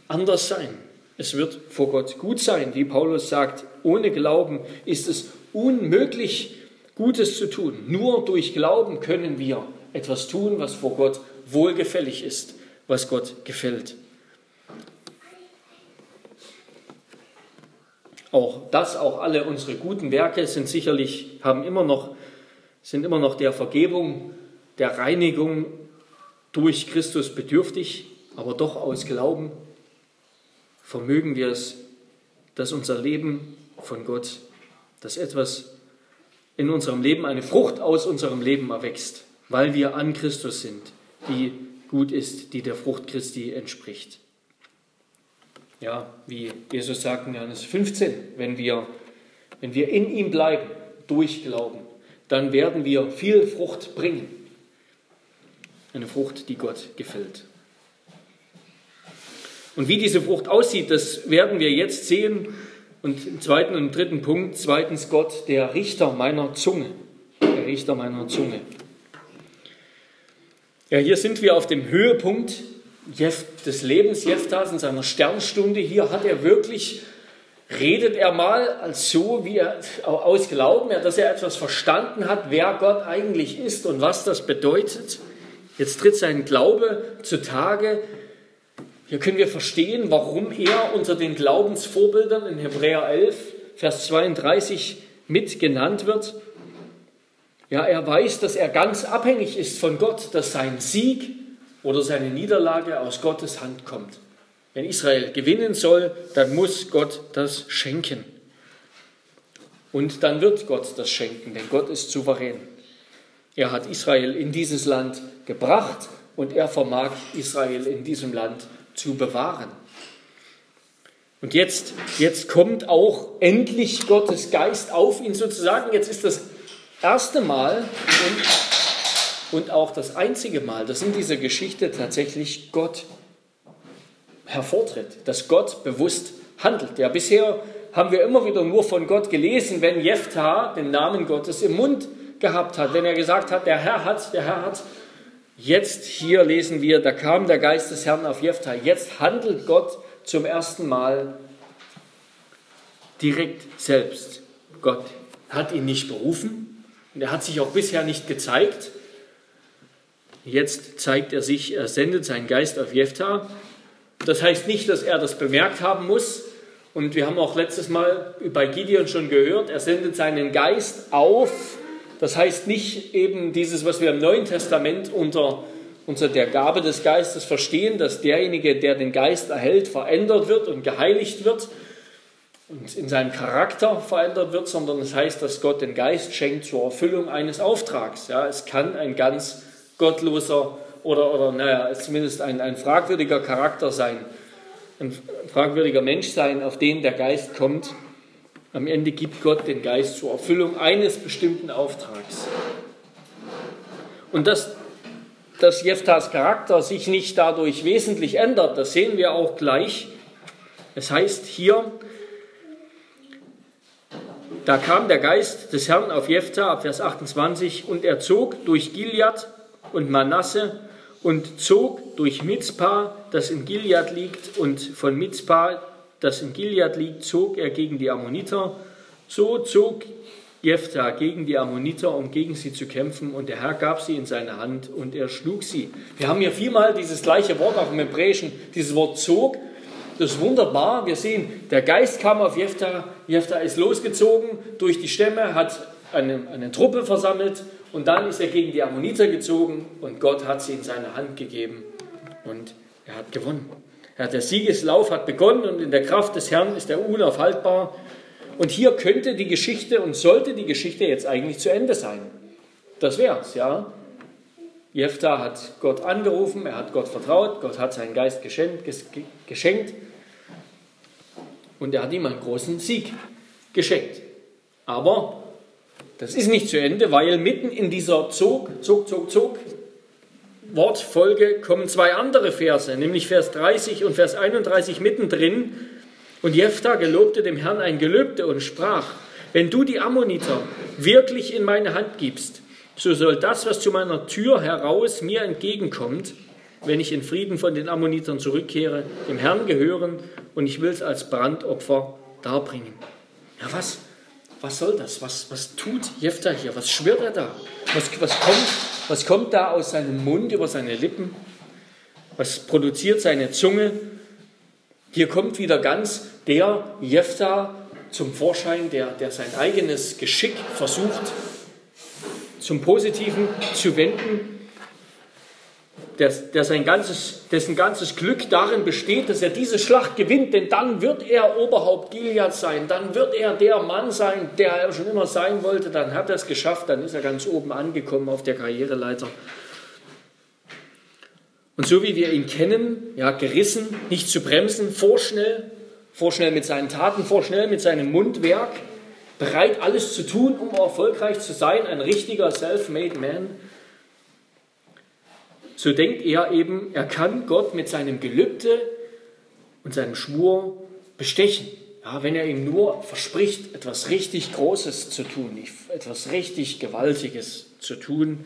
anders sein. Es wird vor Gott gut sein, wie Paulus sagt, ohne Glauben ist es unmöglich, Gutes zu tun. Nur durch Glauben können wir etwas tun, was vor Gott wohlgefällig ist, was Gott gefällt. Auch das, auch alle unsere guten Werke sind sicherlich, haben immer noch, sind immer noch der Vergebung, der Reinigung durch Christus bedürftig, aber doch aus Glauben vermögen wir es, dass unser Leben von Gott, dass etwas in unserem Leben, eine Frucht aus unserem Leben erwächst, weil wir an Christus sind, die gut ist, die der Frucht Christi entspricht. Ja, wie Jesus sagt in Johannes 15, wenn wir, wenn wir in ihm bleiben, durch Glauben, dann werden wir viel Frucht bringen. Eine Frucht, die Gott gefällt. Und wie diese Frucht aussieht, das werden wir jetzt sehen. Und im zweiten und dritten Punkt, zweitens Gott, der Richter meiner Zunge. Der Richter meiner Zunge. Ja, hier sind wir auf dem Höhepunkt des Lebens Jeftas in seiner Sternstunde. Hier hat er wirklich, redet er mal als so, wie er aus Glauben, dass er etwas verstanden hat, wer Gott eigentlich ist und was das bedeutet. Jetzt tritt sein Glaube zutage. Hier können wir verstehen, warum er unter den Glaubensvorbildern in Hebräer 11, Vers 32 mit genannt wird. Ja, er weiß, dass er ganz abhängig ist von Gott, dass sein Sieg oder seine Niederlage aus Gottes Hand kommt. Wenn Israel gewinnen soll, dann muss Gott das schenken. Und dann wird Gott das schenken, denn Gott ist souverän. Er hat Israel in dieses Land gebracht und er vermag Israel in diesem Land zu bewahren. Und jetzt, jetzt kommt auch endlich Gottes Geist auf ihn sozusagen. Jetzt ist das erste Mal und und auch das einzige Mal, dass in dieser Geschichte tatsächlich Gott hervortritt, dass Gott bewusst handelt. Ja, bisher haben wir immer wieder nur von Gott gelesen, wenn Jephthah den Namen Gottes im Mund gehabt hat, wenn er gesagt hat, der Herr hat, der Herr hat. Jetzt hier lesen wir, da kam der Geist des Herrn auf Jephthah. Jetzt handelt Gott zum ersten Mal direkt selbst. Gott hat ihn nicht berufen und er hat sich auch bisher nicht gezeigt, Jetzt zeigt er sich, er sendet seinen Geist auf Jephthah. Das heißt nicht, dass er das bemerkt haben muss. Und wir haben auch letztes Mal bei Gideon schon gehört, er sendet seinen Geist auf. Das heißt nicht eben dieses, was wir im Neuen Testament unter, unter der Gabe des Geistes verstehen, dass derjenige, der den Geist erhält, verändert wird und geheiligt wird und in seinem Charakter verändert wird, sondern es das heißt, dass Gott den Geist schenkt zur Erfüllung eines Auftrags. Ja, es kann ein ganz gottloser oder, oder naja, zumindest ein, ein fragwürdiger Charakter sein, ein fragwürdiger Mensch sein, auf den der Geist kommt. Am Ende gibt Gott den Geist zur Erfüllung eines bestimmten Auftrags. Und dass, dass Jeftas Charakter sich nicht dadurch wesentlich ändert, das sehen wir auch gleich. Es heißt hier, da kam der Geist des Herrn auf Jephtha, ab Vers 28, und er zog durch Gilead und Manasse und zog durch Mizpah, das in Gilead liegt, und von Mizpah, das in Gilead liegt, zog er gegen die Ammoniter. So zog Jephthah gegen die Ammoniter, um gegen sie zu kämpfen, und der Herr gab sie in seine Hand und er schlug sie. Wir haben hier viermal dieses gleiche Wort auch im Hebräischen, dieses Wort zog. Das ist wunderbar. Wir sehen, der Geist kam auf Jephthah. Jephthah ist losgezogen durch die Stämme, hat eine, eine Truppe versammelt und dann ist er gegen die Ammoniter gezogen und Gott hat sie in seine Hand gegeben und er hat gewonnen. Ja, der Siegeslauf hat begonnen und in der Kraft des Herrn ist er unaufhaltbar. Und hier könnte die Geschichte und sollte die Geschichte jetzt eigentlich zu Ende sein. Das wäre es, ja. Jephthah hat Gott angerufen, er hat Gott vertraut, Gott hat seinen Geist geschenkt, geschenkt und er hat ihm einen großen Sieg geschenkt. Aber das ist nicht zu Ende, weil mitten in dieser Zog, Zog, Zog, Zog Wortfolge kommen zwei andere Verse, nämlich Vers 30 und Vers 31 mittendrin. Und Jephthah gelobte dem Herrn ein Gelübde und sprach, wenn du die Ammoniter wirklich in meine Hand gibst, so soll das, was zu meiner Tür heraus mir entgegenkommt, wenn ich in Frieden von den Ammonitern zurückkehre, dem Herrn gehören und ich will es als Brandopfer darbringen. Ja, was? Was soll das? Was, was tut Jefta hier? Was schwört er da? Was, was, kommt, was kommt da aus seinem Mund über seine Lippen? Was produziert seine Zunge? Hier kommt wieder ganz der Jefta zum Vorschein, der, der sein eigenes Geschick versucht zum Positiven zu wenden der, der sein ganzes, dessen ganzes Glück darin besteht, dass er diese Schlacht gewinnt, denn dann wird er Oberhaupt Gilead sein, dann wird er der Mann sein, der er schon immer sein wollte, dann hat er es geschafft, dann ist er ganz oben angekommen auf der Karriereleiter. Und so wie wir ihn kennen, ja, gerissen, nicht zu bremsen, vorschnell, vorschnell mit seinen Taten, vorschnell mit seinem Mundwerk, bereit alles zu tun, um erfolgreich zu sein, ein richtiger self-made man, so denkt er eben, er kann Gott mit seinem Gelübde und seinem Schwur bestechen. Ja, wenn er ihm nur verspricht, etwas richtig Großes zu tun, etwas richtig Gewaltiges zu tun,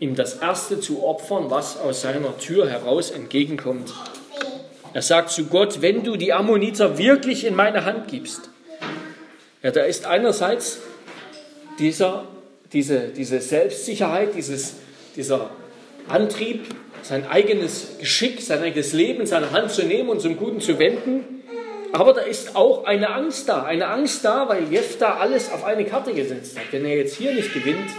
ihm das Erste zu opfern, was aus seiner Tür heraus entgegenkommt. Er sagt zu Gott, wenn du die Ammoniter wirklich in meine Hand gibst. Ja, da ist einerseits dieser, diese, diese Selbstsicherheit, dieses, dieser Antrieb, sein eigenes Geschick, sein eigenes Leben in seine Hand zu nehmen und zum Guten zu wenden. Aber da ist auch eine Angst da. Eine Angst da, weil Jefta alles auf eine Karte gesetzt hat. Wenn er jetzt hier nicht gewinnt,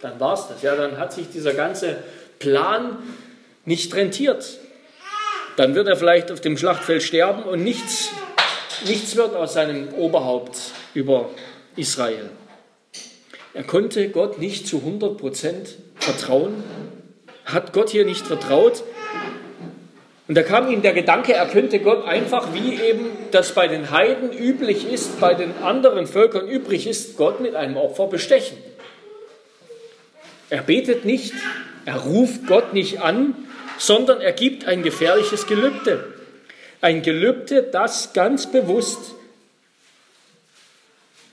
dann war es das. Ja, dann hat sich dieser ganze Plan nicht rentiert. Dann wird er vielleicht auf dem Schlachtfeld sterben und nichts, nichts wird aus seinem Oberhaupt über Israel. Er konnte Gott nicht zu 100 Prozent vertrauen hat Gott hier nicht vertraut. Und da kam ihm der Gedanke, er könnte Gott einfach, wie eben das bei den Heiden üblich ist, bei den anderen Völkern übrig ist, Gott mit einem Opfer bestechen. Er betet nicht, er ruft Gott nicht an, sondern er gibt ein gefährliches Gelübde. Ein Gelübde, das ganz bewusst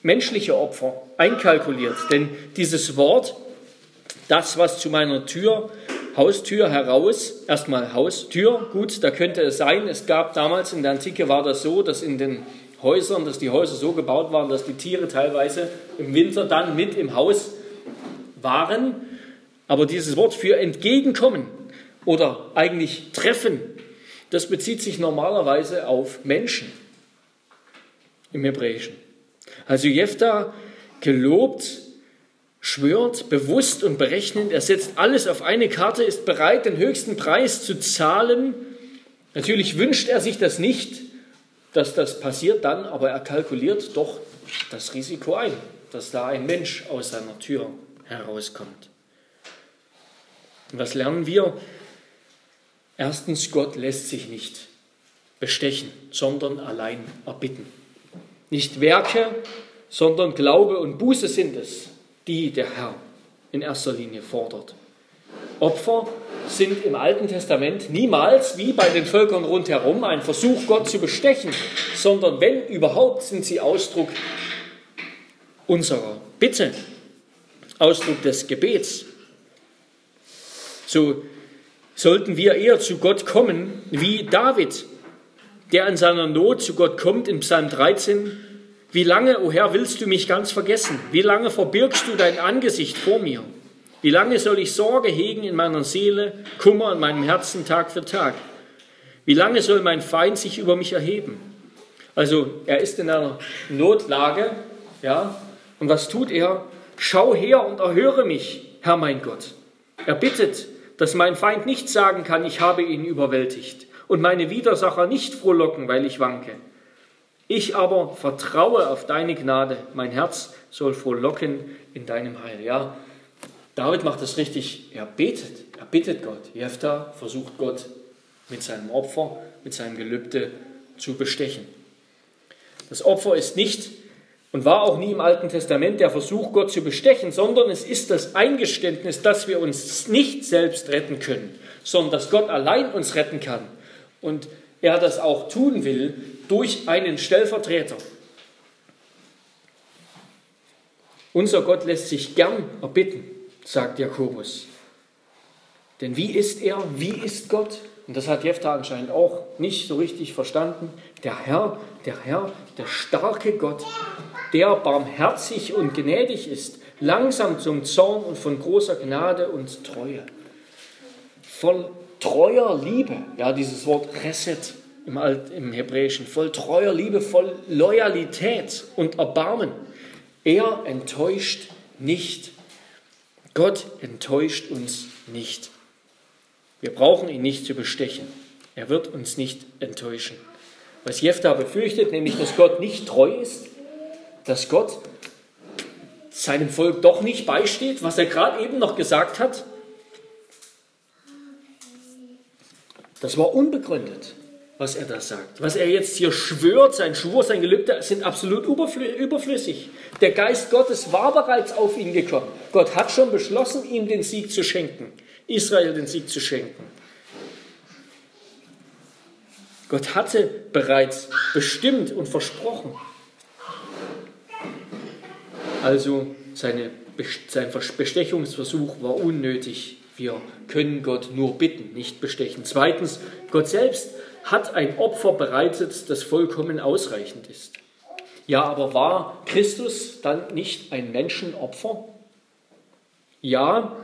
menschliche Opfer einkalkuliert. Denn dieses Wort, das, was zu meiner Tür Haustür heraus, erstmal Haustür, gut, da könnte es sein, es gab damals in der Antike war das so, dass in den Häusern, dass die Häuser so gebaut waren, dass die Tiere teilweise im Winter dann mit im Haus waren. Aber dieses Wort für entgegenkommen oder eigentlich treffen, das bezieht sich normalerweise auf Menschen im Hebräischen. Also Jephtha gelobt schwört bewusst und berechnend, er setzt alles auf eine Karte, ist bereit, den höchsten Preis zu zahlen. Natürlich wünscht er sich das nicht, dass das passiert dann, aber er kalkuliert doch das Risiko ein, dass da ein Mensch aus seiner Tür herauskommt. Und was lernen wir? Erstens, Gott lässt sich nicht bestechen, sondern allein erbitten. Nicht Werke, sondern Glaube und Buße sind es, die der Herr in erster Linie fordert. Opfer sind im Alten Testament niemals wie bei den Völkern rundherum ein Versuch, Gott zu bestechen, sondern wenn überhaupt sind sie Ausdruck unserer Bitte, Ausdruck des Gebets. So sollten wir eher zu Gott kommen wie David, der in seiner Not zu Gott kommt in Psalm 13 wie lange, o oh Herr, willst du mich ganz vergessen? Wie lange verbirgst du dein Angesicht vor mir? Wie lange soll ich Sorge hegen in meiner Seele, Kummer in meinem Herzen Tag für Tag? Wie lange soll mein Feind sich über mich erheben? Also er ist in einer Notlage, ja, und was tut er? Schau her und erhöre mich, Herr mein Gott. Er bittet, dass mein Feind nicht sagen kann, ich habe ihn überwältigt und meine Widersacher nicht frohlocken, weil ich wanke. Ich aber vertraue auf deine Gnade. Mein Herz soll frohlocken in deinem Heil. Ja, David macht das richtig. Er betet. Er bittet Gott. Jephtha versucht Gott mit seinem Opfer, mit seinem Gelübde zu bestechen. Das Opfer ist nicht und war auch nie im Alten Testament der Versuch, Gott zu bestechen, sondern es ist das Eingeständnis, dass wir uns nicht selbst retten können, sondern dass Gott allein uns retten kann. Und er das auch tun will durch einen Stellvertreter. Unser Gott lässt sich gern erbitten, sagt Jakobus. Denn wie ist er? Wie ist Gott? und das hat Jephtha anscheinend auch nicht so richtig verstanden, der Herr, der Herr, der starke Gott, der barmherzig und gnädig ist, langsam zum Zorn und von großer Gnade und Treue. Voll treuer Liebe, ja, dieses Wort Reset im, Alt, im Hebräischen, voll treuer Liebe, voll Loyalität und Erbarmen. Er enttäuscht nicht. Gott enttäuscht uns nicht. Wir brauchen ihn nicht zu bestechen. Er wird uns nicht enttäuschen. Was Jephthah befürchtet, nämlich dass Gott nicht treu ist, dass Gott seinem Volk doch nicht beisteht, was er gerade eben noch gesagt hat, das war unbegründet, was er da sagt. Was er jetzt hier schwört, sein Schwur, sein Gelübde, sind absolut überflüssig. Der Geist Gottes war bereits auf ihn gekommen. Gott hat schon beschlossen, ihm den Sieg zu schenken, Israel den Sieg zu schenken. Gott hatte bereits bestimmt und versprochen. Also seine, sein Bestechungsversuch war unnötig. Wir können Gott nur bitten, nicht bestechen. Zweitens, Gott selbst hat ein Opfer bereitet, das vollkommen ausreichend ist. Ja, aber war Christus dann nicht ein Menschenopfer? Ja,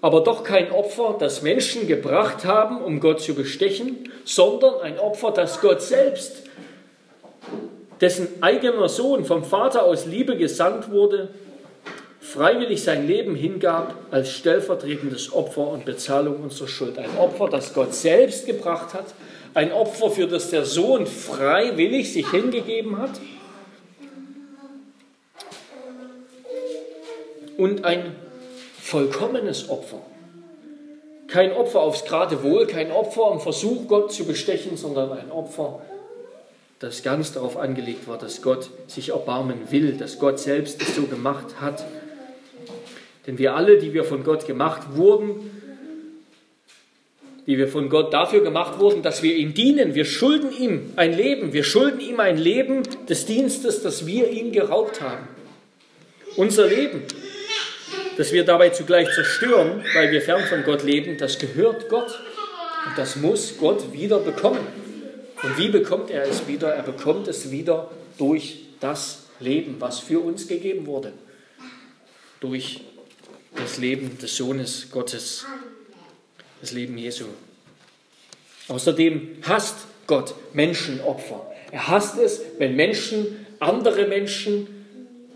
aber doch kein Opfer, das Menschen gebracht haben, um Gott zu bestechen, sondern ein Opfer, das Gott selbst, dessen eigener Sohn vom Vater aus Liebe gesandt wurde, freiwillig sein Leben hingab als stellvertretendes Opfer und Bezahlung unserer Schuld. Ein Opfer, das Gott selbst gebracht hat, ein Opfer, für das der Sohn freiwillig sich hingegeben hat und ein vollkommenes Opfer. Kein Opfer aufs Geratewohl, kein Opfer im Versuch, Gott zu bestechen, sondern ein Opfer, das ganz darauf angelegt war, dass Gott sich erbarmen will, dass Gott selbst es so gemacht hat. Denn wir alle, die wir von Gott gemacht wurden, die wir von Gott dafür gemacht wurden, dass wir ihm dienen. Wir schulden ihm ein Leben. Wir schulden ihm ein Leben des Dienstes, das wir ihm geraubt haben. Unser Leben dass wir dabei zugleich zerstören, weil wir fern von Gott leben, das gehört Gott. Und das muss Gott wieder bekommen. Und wie bekommt er es wieder? Er bekommt es wieder durch das Leben, was für uns gegeben wurde. Durch das Leben des Sohnes Gottes, das Leben Jesu. Außerdem hasst Gott Menschenopfer. Er hasst es, wenn Menschen andere Menschen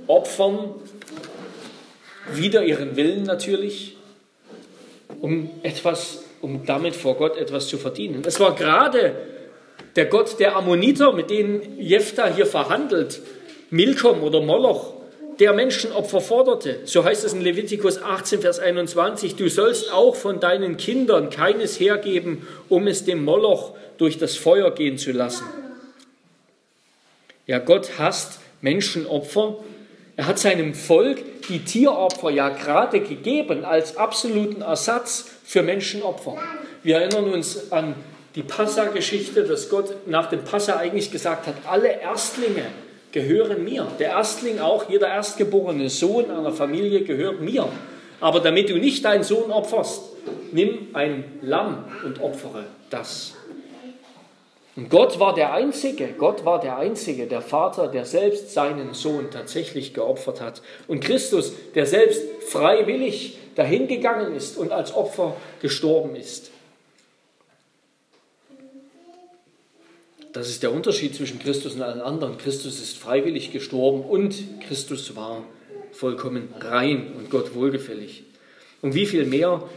opfern wider ihren Willen natürlich, um etwas, um damit vor Gott etwas zu verdienen. Es war gerade der Gott der Ammoniter, mit denen Jephthah hier verhandelt, Milkom oder Moloch, der Menschenopfer forderte. So heißt es in Levitikus 18, Vers 21, du sollst auch von deinen Kindern keines hergeben, um es dem Moloch durch das Feuer gehen zu lassen. Ja, Gott hasst Menschenopfer er hat seinem Volk die Tieropfer ja gerade gegeben als absoluten Ersatz für Menschenopfer. Wir erinnern uns an die Passa-Geschichte, dass Gott nach dem Passa eigentlich gesagt hat, alle Erstlinge gehören mir. Der Erstling auch, jeder erstgeborene Sohn einer Familie gehört mir. Aber damit du nicht deinen Sohn opferst, nimm ein Lamm und opfere das. Und Gott war der Einzige, Gott war der Einzige, der Vater, der selbst seinen Sohn tatsächlich geopfert hat. Und Christus, der selbst freiwillig dahingegangen ist und als Opfer gestorben ist. Das ist der Unterschied zwischen Christus und allen anderen. Christus ist freiwillig gestorben und Christus war vollkommen rein und Gott wohlgefällig. Und wie viel mehr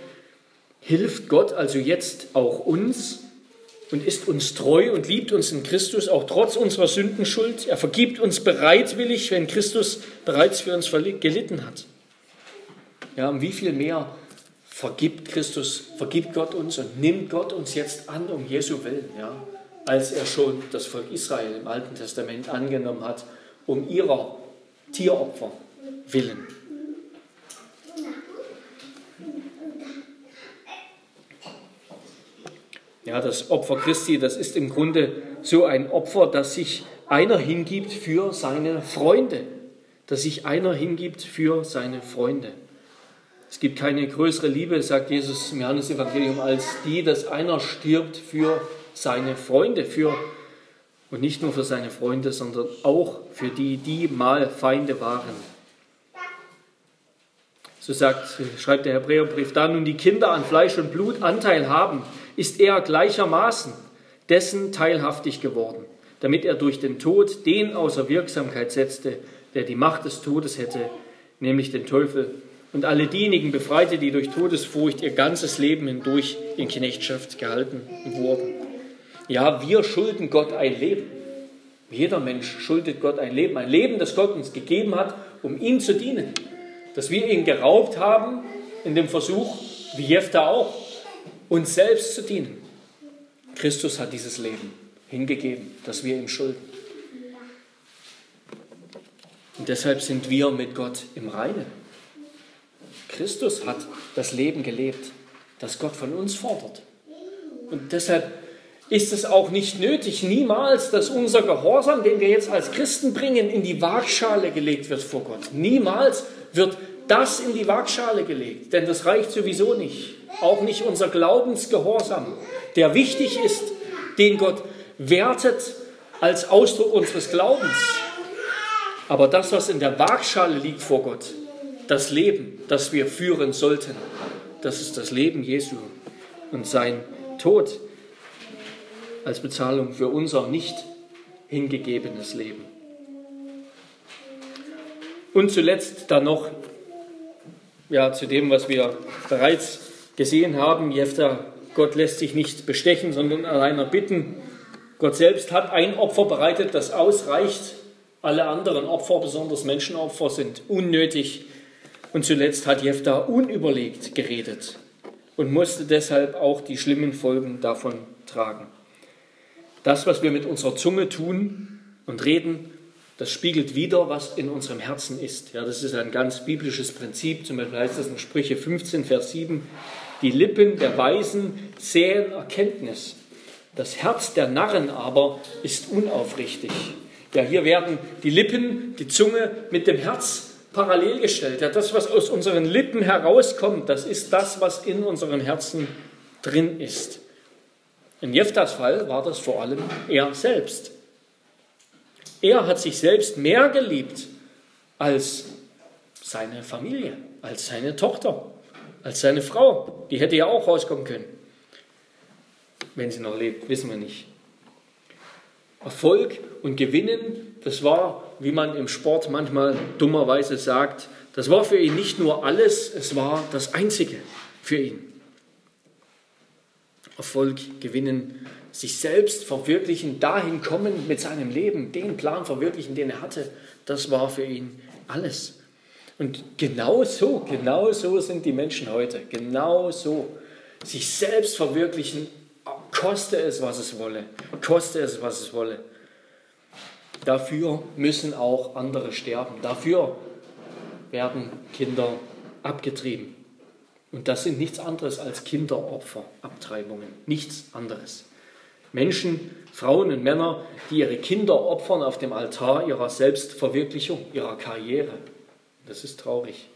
hilft Gott also jetzt auch uns, und ist uns treu und liebt uns in Christus auch trotz unserer Sündenschuld. Er vergibt uns bereitwillig, wenn Christus bereits für uns gelitten hat. Ja, und wie viel mehr vergibt Christus, vergibt Gott uns und nimmt Gott uns jetzt an um Jesu Willen, ja, als er schon das Volk Israel im Alten Testament angenommen hat, um ihrer Tieropfer willen. Ja, das Opfer Christi, das ist im Grunde so ein Opfer, dass sich einer hingibt für seine Freunde. Dass sich einer hingibt für seine Freunde. Es gibt keine größere Liebe, sagt Jesus im Johannesevangelium, als die, dass einer stirbt für seine Freunde, für und nicht nur für seine Freunde, sondern auch für die, die mal Feinde waren. So sagt, schreibt der Hebräerbrief, da nun die Kinder an Fleisch und Blut Anteil haben, ist er gleichermaßen dessen teilhaftig geworden, damit er durch den Tod den außer Wirksamkeit setzte, der die Macht des Todes hätte, nämlich den Teufel, und alle diejenigen befreite, die durch Todesfurcht ihr ganzes Leben hindurch in Knechtschaft gehalten wurden. Ja, wir schulden Gott ein Leben. Jeder Mensch schuldet Gott ein Leben. Ein Leben, das Gott uns gegeben hat, um ihm zu dienen. Dass wir ihn geraubt haben in dem Versuch, wie Jefta auch, uns selbst zu dienen. Christus hat dieses Leben hingegeben, das wir ihm schulden. Und deshalb sind wir mit Gott im Reinen. Christus hat das Leben gelebt, das Gott von uns fordert. Und deshalb ist es auch nicht nötig, niemals, dass unser Gehorsam, den wir jetzt als Christen bringen, in die Waagschale gelegt wird vor Gott. Niemals wird das in die Waagschale gelegt, denn das reicht sowieso nicht. Auch nicht unser Glaubensgehorsam, der wichtig ist, den Gott wertet als Ausdruck unseres Glaubens. Aber das, was in der Waagschale liegt vor Gott, das Leben, das wir führen sollten, das ist das Leben Jesu und sein Tod als Bezahlung für unser nicht hingegebenes Leben. Und zuletzt dann noch ja, zu dem, was wir bereits gesehen haben. Jefter, Gott lässt sich nicht bestechen, sondern allein bitten. Gott selbst hat ein Opfer bereitet, das ausreicht. Alle anderen Opfer, besonders Menschenopfer, sind unnötig. Und zuletzt hat Jefta unüberlegt geredet und musste deshalb auch die schlimmen Folgen davon tragen. Das, was wir mit unserer Zunge tun und reden, das spiegelt wieder, was in unserem Herzen ist. Ja, das ist ein ganz biblisches Prinzip. Zum Beispiel heißt das in Sprüche 15, Vers 7, die Lippen der Weisen säen Erkenntnis. Das Herz der Narren aber ist unaufrichtig. Ja, hier werden die Lippen, die Zunge mit dem Herz parallel gestellt. Ja, das, was aus unseren Lippen herauskommt, das ist das, was in unserem Herzen drin ist. In Jeftas Fall war das vor allem er selbst. Er hat sich selbst mehr geliebt als seine Familie, als seine Tochter, als seine Frau. Die hätte ja auch rauskommen können. Wenn sie noch lebt, wissen wir nicht. Erfolg und Gewinnen, das war, wie man im Sport manchmal dummerweise sagt, das war für ihn nicht nur alles, es war das Einzige für ihn. Erfolg gewinnen, sich selbst verwirklichen, dahin kommen mit seinem Leben, den Plan verwirklichen, den er hatte, das war für ihn alles. Und genau so, genau so sind die Menschen heute. Genau so. Sich selbst verwirklichen, koste es, was es wolle. Koste es, was es wolle. Dafür müssen auch andere sterben. Dafür werden Kinder abgetrieben. Und das sind nichts anderes als Kinderopfer, Abtreibungen. Nichts anderes. Menschen, Frauen und Männer, die ihre Kinder opfern auf dem Altar ihrer Selbstverwirklichung, ihrer Karriere. Das ist traurig.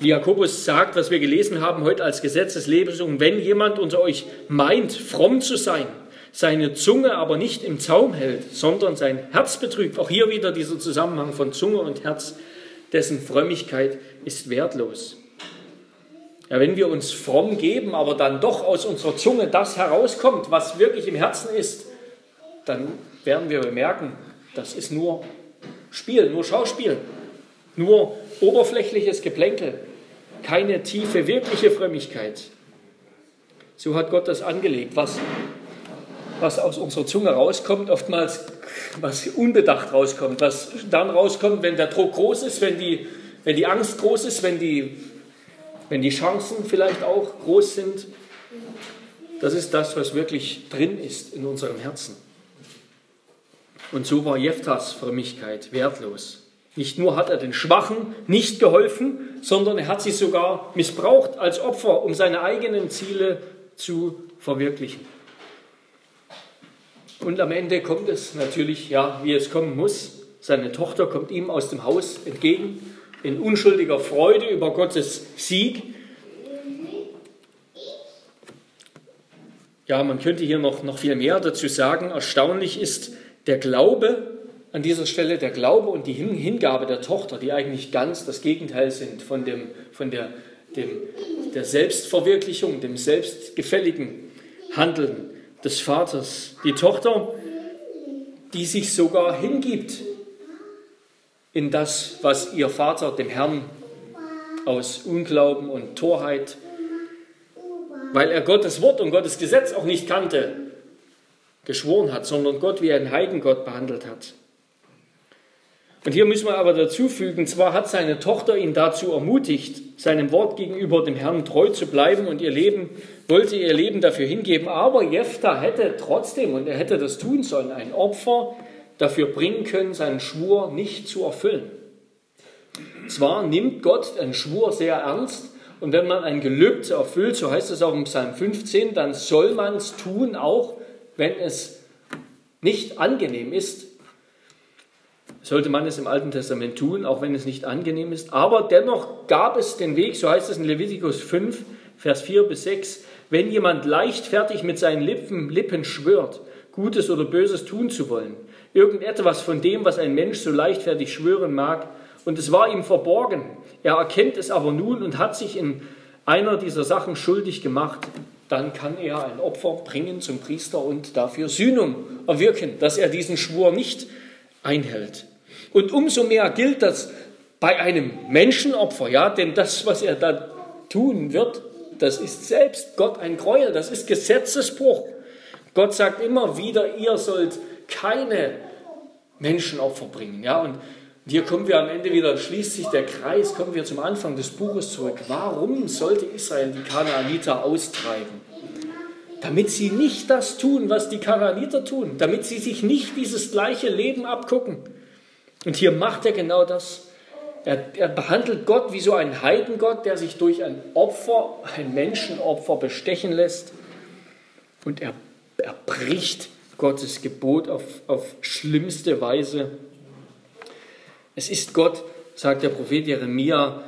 Wie Jakobus sagt, was wir gelesen haben heute als Gesetzeslesung, wenn jemand unter euch meint, fromm zu sein, seine Zunge aber nicht im Zaum hält, sondern sein Herz betrügt, auch hier wieder dieser Zusammenhang von Zunge und Herz, dessen Frömmigkeit ist wertlos. Ja, wenn wir uns fromm geben, aber dann doch aus unserer Zunge das herauskommt, was wirklich im Herzen ist, dann werden wir bemerken, das ist nur Spiel, nur Schauspiel, nur oberflächliches Geplänkel, keine tiefe, wirkliche Frömmigkeit. So hat Gott das angelegt. Was, was aus unserer Zunge rauskommt, oftmals was unbedacht rauskommt, was dann rauskommt, wenn der Druck groß ist, wenn die, wenn die Angst groß ist, wenn die wenn die Chancen vielleicht auch groß sind, das ist das, was wirklich drin ist in unserem Herzen. Und so war Jeftas Frömmigkeit wertlos. Nicht nur hat er den Schwachen nicht geholfen, sondern er hat sie sogar missbraucht als Opfer, um seine eigenen Ziele zu verwirklichen. Und am Ende kommt es natürlich, ja, wie es kommen muss. Seine Tochter kommt ihm aus dem Haus entgegen in unschuldiger Freude über Gottes Sieg. Ja, man könnte hier noch, noch viel mehr dazu sagen. Erstaunlich ist der Glaube an dieser Stelle, der Glaube und die Hingabe der Tochter, die eigentlich ganz das Gegenteil sind von, dem, von der, dem, der Selbstverwirklichung, dem selbstgefälligen Handeln des Vaters. Die Tochter, die sich sogar hingibt in das, was ihr Vater dem Herrn aus Unglauben und Torheit, weil er Gottes Wort und Gottes Gesetz auch nicht kannte, geschworen hat, sondern Gott wie ein Heidengott behandelt hat. Und hier müssen wir aber dazu fügen, zwar hat seine Tochter ihn dazu ermutigt, seinem Wort gegenüber dem Herrn treu zu bleiben und ihr Leben, wollte ihr Leben dafür hingeben, aber Jephthah hätte trotzdem, und er hätte das tun sollen, ein Opfer dafür bringen können, seinen Schwur nicht zu erfüllen. Zwar nimmt Gott einen Schwur sehr ernst, und wenn man ein Gelübde erfüllt, so heißt es auch im Psalm 15, dann soll man es tun, auch wenn es nicht angenehm ist, sollte man es im Alten Testament tun, auch wenn es nicht angenehm ist. Aber dennoch gab es den Weg, so heißt es in Levitikus 5, Vers 4 bis 6, wenn jemand leichtfertig mit seinen Lippen, Lippen schwört, Gutes oder Böses tun zu wollen, irgendetwas von dem, was ein Mensch so leichtfertig schwören mag, und es war ihm verborgen, er erkennt es aber nun und hat sich in einer dieser Sachen schuldig gemacht, dann kann er ein Opfer bringen zum Priester und dafür Sühnung erwirken, dass er diesen Schwur nicht einhält. Und umso mehr gilt das bei einem Menschenopfer, ja, denn das, was er da tun wird, das ist selbst Gott ein Gräuel, das ist Gesetzesbruch. Gott sagt immer wieder, ihr sollt keine Menschenopfer bringen, ja, und hier kommen wir am Ende wieder, schließt sich der Kreis, kommen wir zum Anfang des Buches zurück. Warum sollte Israel die Kanaaniter austreiben? Damit sie nicht das tun, was die Kanaaniter tun, damit sie sich nicht dieses gleiche Leben abgucken. Und hier macht er genau das. Er, er, behandelt Gott wie so ein Heidengott, der sich durch ein Opfer, ein Menschenopfer bestechen lässt. Und er, er bricht Gottes Gebot auf, auf schlimmste Weise. Es ist Gott, sagt der Prophet Jeremia,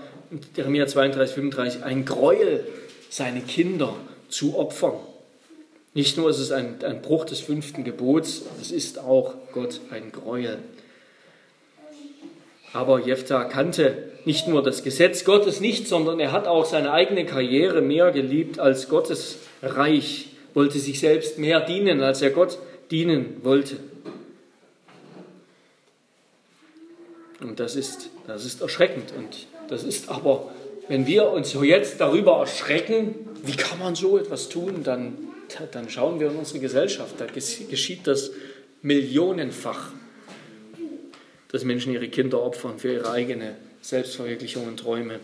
Jeremia 32, 35, ein Gräuel, seine Kinder zu opfern. Nicht nur ist es ein, ein Bruch des fünften Gebots, es ist auch Gott ein Gräuel. Aber Jephthah kannte nicht nur das Gesetz Gottes nicht, sondern er hat auch seine eigene Karriere mehr geliebt als Gottes Reich, wollte sich selbst mehr dienen, als er Gott dienen wollte. Und das ist, das ist erschreckend. Und das ist aber, wenn wir uns jetzt darüber erschrecken, wie kann man so etwas tun, dann, dann schauen wir in unsere Gesellschaft. Da geschieht das millionenfach dass Menschen ihre Kinder opfern für ihre eigene Selbstverwirklichung und Träume.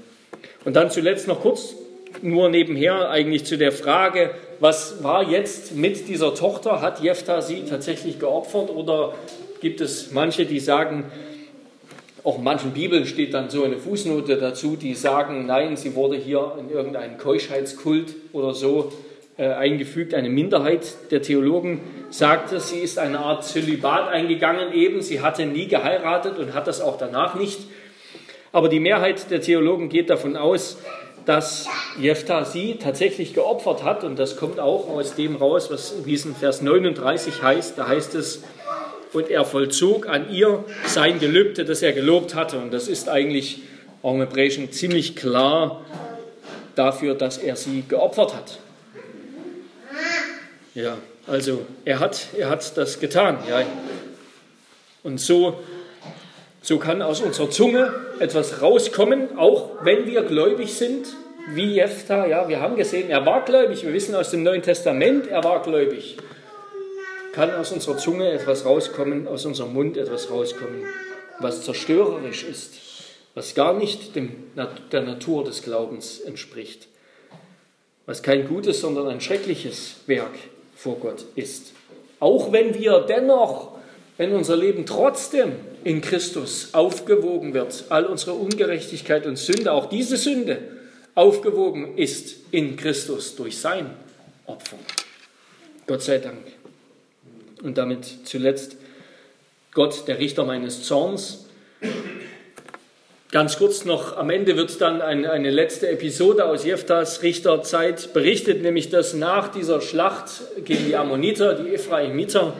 Und dann zuletzt noch kurz, nur nebenher eigentlich zu der Frage, was war jetzt mit dieser Tochter? Hat Jephthah sie tatsächlich geopfert oder gibt es manche, die sagen, auch in manchen Bibeln steht dann so eine Fußnote dazu, die sagen, nein, sie wurde hier in irgendeinen Keuschheitskult oder so äh, eingefügt. Eine Minderheit der Theologen sagte, sie ist eine Art Zölibat eingegangen eben. Sie hatte nie geheiratet und hat das auch danach nicht. Aber die Mehrheit der Theologen geht davon aus, dass Jephthah sie tatsächlich geopfert hat. Und das kommt auch aus dem raus, was in diesem Vers 39 heißt. Da heißt es, und er vollzog an ihr sein Gelübde, das er gelobt hatte. Und das ist eigentlich auch im Hebräischen ziemlich klar dafür, dass er sie geopfert hat. Ja, also er hat, er hat das getan. Ja. Und so, so kann aus unserer Zunge etwas rauskommen, auch wenn wir gläubig sind, wie Jephthah. Ja, wir haben gesehen, er war gläubig. Wir wissen aus dem Neuen Testament, er war gläubig. Kann aus unserer Zunge etwas rauskommen, aus unserem Mund etwas rauskommen, was zerstörerisch ist, was gar nicht dem, der Natur des Glaubens entspricht, was kein gutes, sondern ein schreckliches Werk vor Gott ist. Auch wenn wir dennoch, wenn unser Leben trotzdem in Christus aufgewogen wird, all unsere Ungerechtigkeit und Sünde, auch diese Sünde aufgewogen ist in Christus durch sein Opfer. Gott sei Dank. Und damit zuletzt Gott, der Richter meines Zorns. Ganz kurz noch, am Ende wird dann ein, eine letzte Episode aus Jeftas Richterzeit berichtet, nämlich dass nach dieser Schlacht gegen die Ammoniter, die Ephraimiter,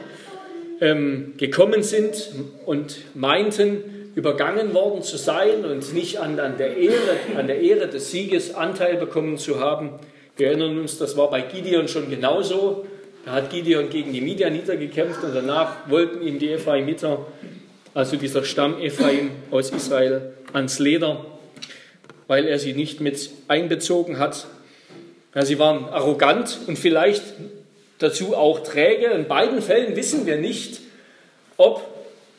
ähm, gekommen sind und meinten, übergangen worden zu sein und nicht an, an, der Ehre, an der Ehre des Sieges Anteil bekommen zu haben. Wir erinnern uns, das war bei Gideon schon genauso. Da hat Gideon gegen die Midianiter gekämpft und danach wollten ihm die Ephraimiter, also dieser Stamm Ephraim aus Israel, ans Leder, weil er sie nicht mit einbezogen hat. Ja, sie waren arrogant und vielleicht dazu auch träge. In beiden Fällen wissen wir nicht, ob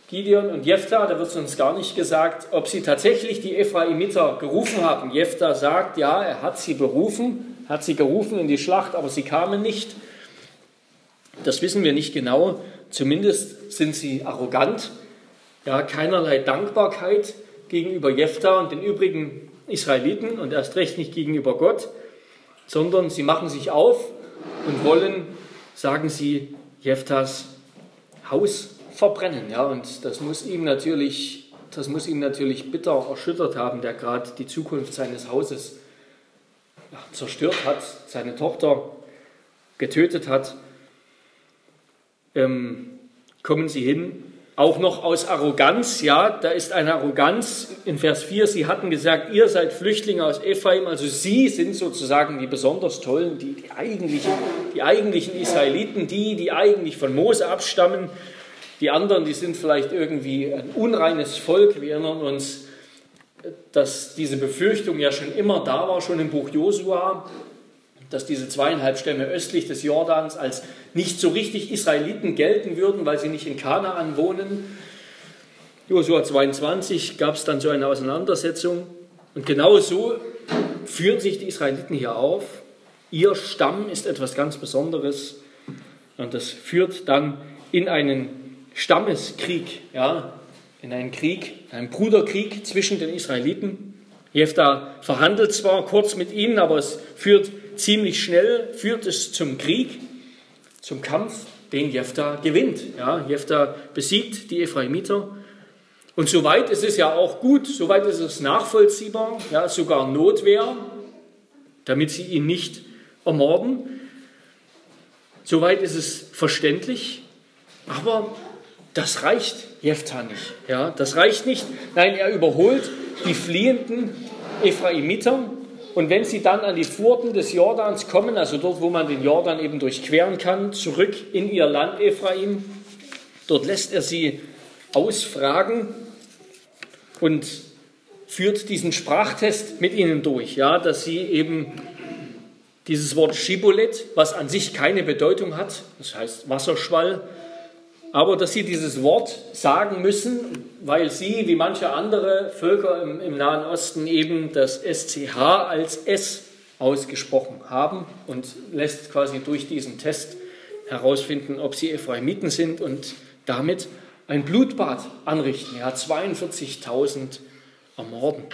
Gideon und Jephthah, da wird es uns gar nicht gesagt, ob sie tatsächlich die Ephraimiter gerufen haben. Jephthah sagt, ja, er hat sie berufen, hat sie gerufen in die Schlacht, aber sie kamen nicht. Das wissen wir nicht genau. Zumindest sind sie arrogant, ja, keinerlei Dankbarkeit gegenüber Jephthah und den übrigen Israeliten und erst recht nicht gegenüber Gott, sondern sie machen sich auf und wollen, sagen sie, Jephthas Haus verbrennen. Ja, und das muss ihm natürlich, das muss ihn natürlich bitter erschüttert haben, der gerade die Zukunft seines Hauses ja, zerstört hat, seine Tochter getötet hat. Ähm, kommen sie hin auch noch aus Arroganz, ja, da ist eine Arroganz in Vers 4, sie hatten gesagt, ihr seid Flüchtlinge aus Ephraim, also sie sind sozusagen die besonders tollen, die, die, eigentlichen, die eigentlichen Israeliten, die, die eigentlich von Mose abstammen. Die anderen, die sind vielleicht irgendwie ein unreines Volk. Wir erinnern uns, dass diese Befürchtung ja schon immer da war, schon im Buch Josua, dass diese zweieinhalb Stämme östlich des Jordans als nicht so richtig Israeliten gelten würden, weil sie nicht in Kanaan wohnen. Josua 22 gab es dann so eine Auseinandersetzung. Und genau so führen sich die Israeliten hier auf. Ihr Stamm ist etwas ganz Besonderes. Und das führt dann in einen Stammeskrieg, ja, in einen Krieg, einen Bruderkrieg zwischen den Israeliten. Jefta verhandelt zwar kurz mit ihnen, aber es führt ziemlich schnell, führt es zum Krieg zum Kampf, den Jephtha gewinnt. Ja, Jephtha besiegt die Ephraimiter. Und soweit ist es ja auch gut, soweit ist es nachvollziehbar, ja, sogar Notwehr, damit sie ihn nicht ermorden. Soweit ist es verständlich, aber das reicht Jephtha nicht. Ja, das reicht nicht. Nein, er überholt die fliehenden Ephraimiter und wenn sie dann an die Furten des Jordans kommen, also dort, wo man den Jordan eben durchqueren kann, zurück in ihr Land Ephraim, dort lässt er sie ausfragen und führt diesen Sprachtest mit ihnen durch, ja, dass sie eben dieses Wort Schibolet, was an sich keine Bedeutung hat, das heißt Wasserschwall, aber dass sie dieses Wort sagen müssen, weil sie, wie manche andere Völker im, im, Nahen Osten, eben das SCH als S ausgesprochen haben und lässt quasi durch diesen Test herausfinden, ob sie Ephraimiten sind und damit ein Blutbad anrichten. Ja, 42.000 ermorden.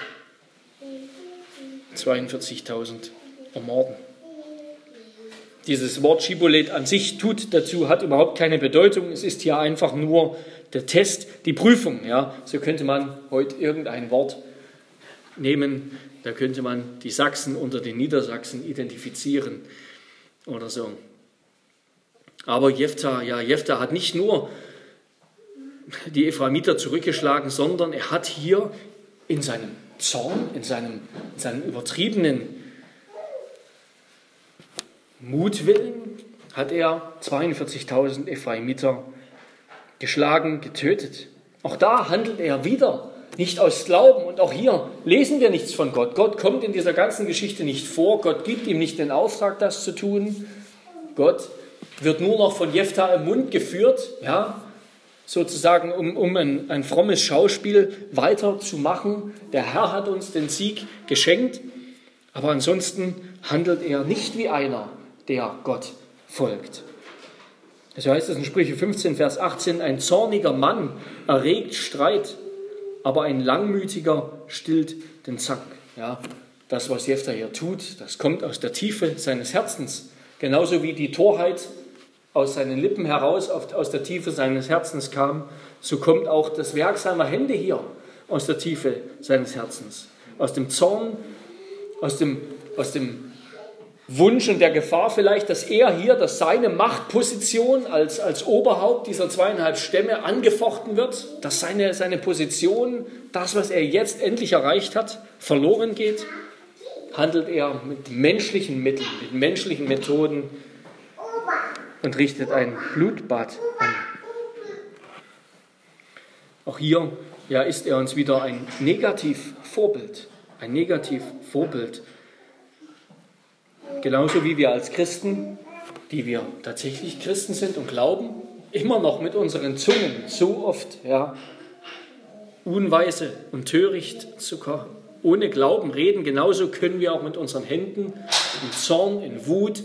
42.000 ermorden. Dieses Wort Schibolet an sich tut dazu, hat überhaupt keine Bedeutung. Es ist hier einfach nur der Test, die Prüfung. Ja. So könnte man heute irgendein Wort nehmen, da könnte man die Sachsen unter den Niedersachsen identifizieren oder so. Aber Jephthah, ja, Jephthah hat nicht nur die Ephraimiter zurückgeschlagen, sondern er hat hier in seinem Zorn, in seinem, in seinem übertriebenen Mutwillen hat er 42.000 Ephraimiter geschlagen, getötet. Auch da handelt er wieder, nicht aus Glauben. Und auch hier lesen wir nichts von Gott. Gott kommt in dieser ganzen Geschichte nicht vor. Gott gibt ihm nicht den Auftrag, das zu tun. Gott wird nur noch von Jephthah im Mund geführt, ja, sozusagen, um, um ein, ein frommes Schauspiel weiterzumachen. Der Herr hat uns den Sieg geschenkt, aber ansonsten handelt er nicht wie einer, der Gott folgt. So heißt es in Sprüche 15, Vers 18, ein zorniger Mann erregt Streit, aber ein langmütiger stillt den Zack. Ja, das, was Jephthah hier tut, das kommt aus der Tiefe seines Herzens. Genauso wie die Torheit aus seinen Lippen heraus aus der Tiefe seines Herzens kam, so kommt auch das Werk seiner Hände hier. aus der Tiefe seines Herzens. Aus dem Zorn, aus dem, aus dem Wunsch und der Gefahr vielleicht, dass er hier, dass seine Machtposition als, als Oberhaupt dieser zweieinhalb Stämme angefochten wird, dass seine, seine Position, das, was er jetzt endlich erreicht hat, verloren geht, handelt er mit menschlichen Mitteln, mit menschlichen Methoden und richtet ein Blutbad an. Auch hier ja, ist er uns wieder ein Negativvorbild, ein Negativvorbild. Genauso wie wir als Christen, die wir tatsächlich Christen sind und glauben, immer noch mit unseren Zungen so oft ja, unweise und töricht sogar ohne Glauben reden, genauso können wir auch mit unseren Händen in Zorn, in Wut,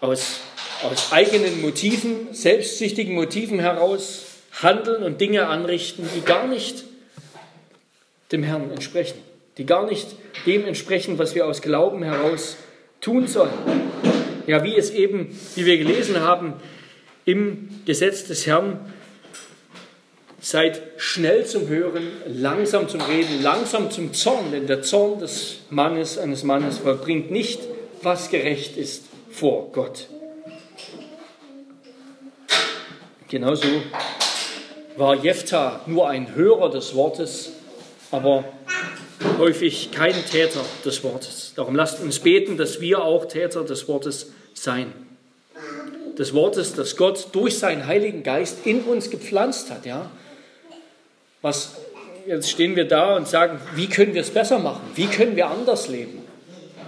aus, aus eigenen Motiven, selbstsüchtigen Motiven heraus handeln und Dinge anrichten, die gar nicht dem Herrn entsprechen, die gar nicht dem entsprechen, was wir aus Glauben heraus tun sollen. Ja, wie es eben, wie wir gelesen haben, im Gesetz des Herrn, seid schnell zum Hören, langsam zum Reden, langsam zum Zorn, denn der Zorn des Mannes, eines Mannes, verbringt nicht, was gerecht ist vor Gott. Genauso war Jephthah nur ein Hörer des Wortes, aber häufig kein Täter des Wortes. Darum lasst uns beten, dass wir auch Täter des Wortes sein. Des Wortes, das Gott durch seinen Heiligen Geist in uns gepflanzt hat. Ja? Was, jetzt stehen wir da und sagen, wie können wir es besser machen? Wie können wir anders leben?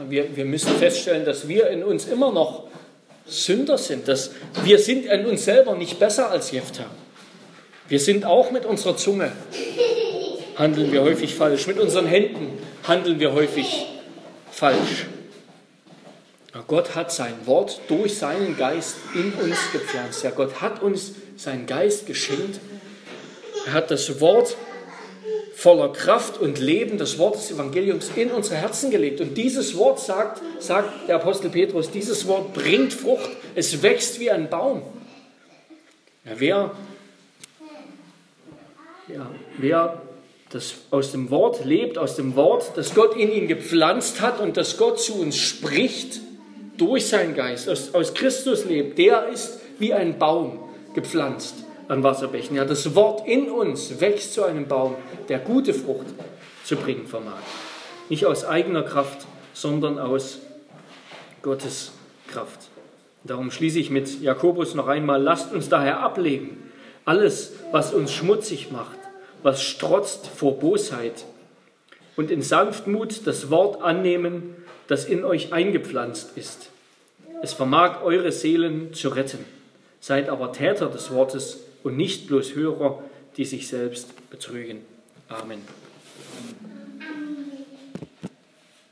Wir, wir müssen feststellen, dass wir in uns immer noch Sünder sind. Dass wir sind in uns selber nicht besser als Jephthah. Wir sind auch mit unserer Zunge, handeln wir häufig falsch. Mit unseren Händen handeln wir häufig falsch. Gott hat sein Wort durch seinen Geist in uns gepflanzt. Ja, Gott hat uns seinen Geist geschenkt. Er hat das Wort voller Kraft und Leben, das Wort des Evangeliums in unsere Herzen gelegt. Und dieses Wort sagt, sagt der Apostel Petrus, dieses Wort bringt Frucht. Es wächst wie ein Baum. Ja, wer, ja, wer das aus dem Wort lebt, aus dem Wort, das Gott in ihn gepflanzt hat und das Gott zu uns spricht, durch seinen Geist, aus, aus Christus lebt, der ist wie ein Baum gepflanzt an Wasserbächen. Ja, das Wort in uns wächst zu einem Baum, der gute Frucht zu bringen vermag. Nicht aus eigener Kraft, sondern aus Gottes Kraft. Darum schließe ich mit Jakobus noch einmal, lasst uns daher ablegen, alles, was uns schmutzig macht, was strotzt vor Bosheit und in Sanftmut das Wort annehmen, das in euch eingepflanzt ist. Es vermag eure Seelen zu retten. Seid aber Täter des Wortes und nicht bloß Hörer, die sich selbst betrügen. Amen.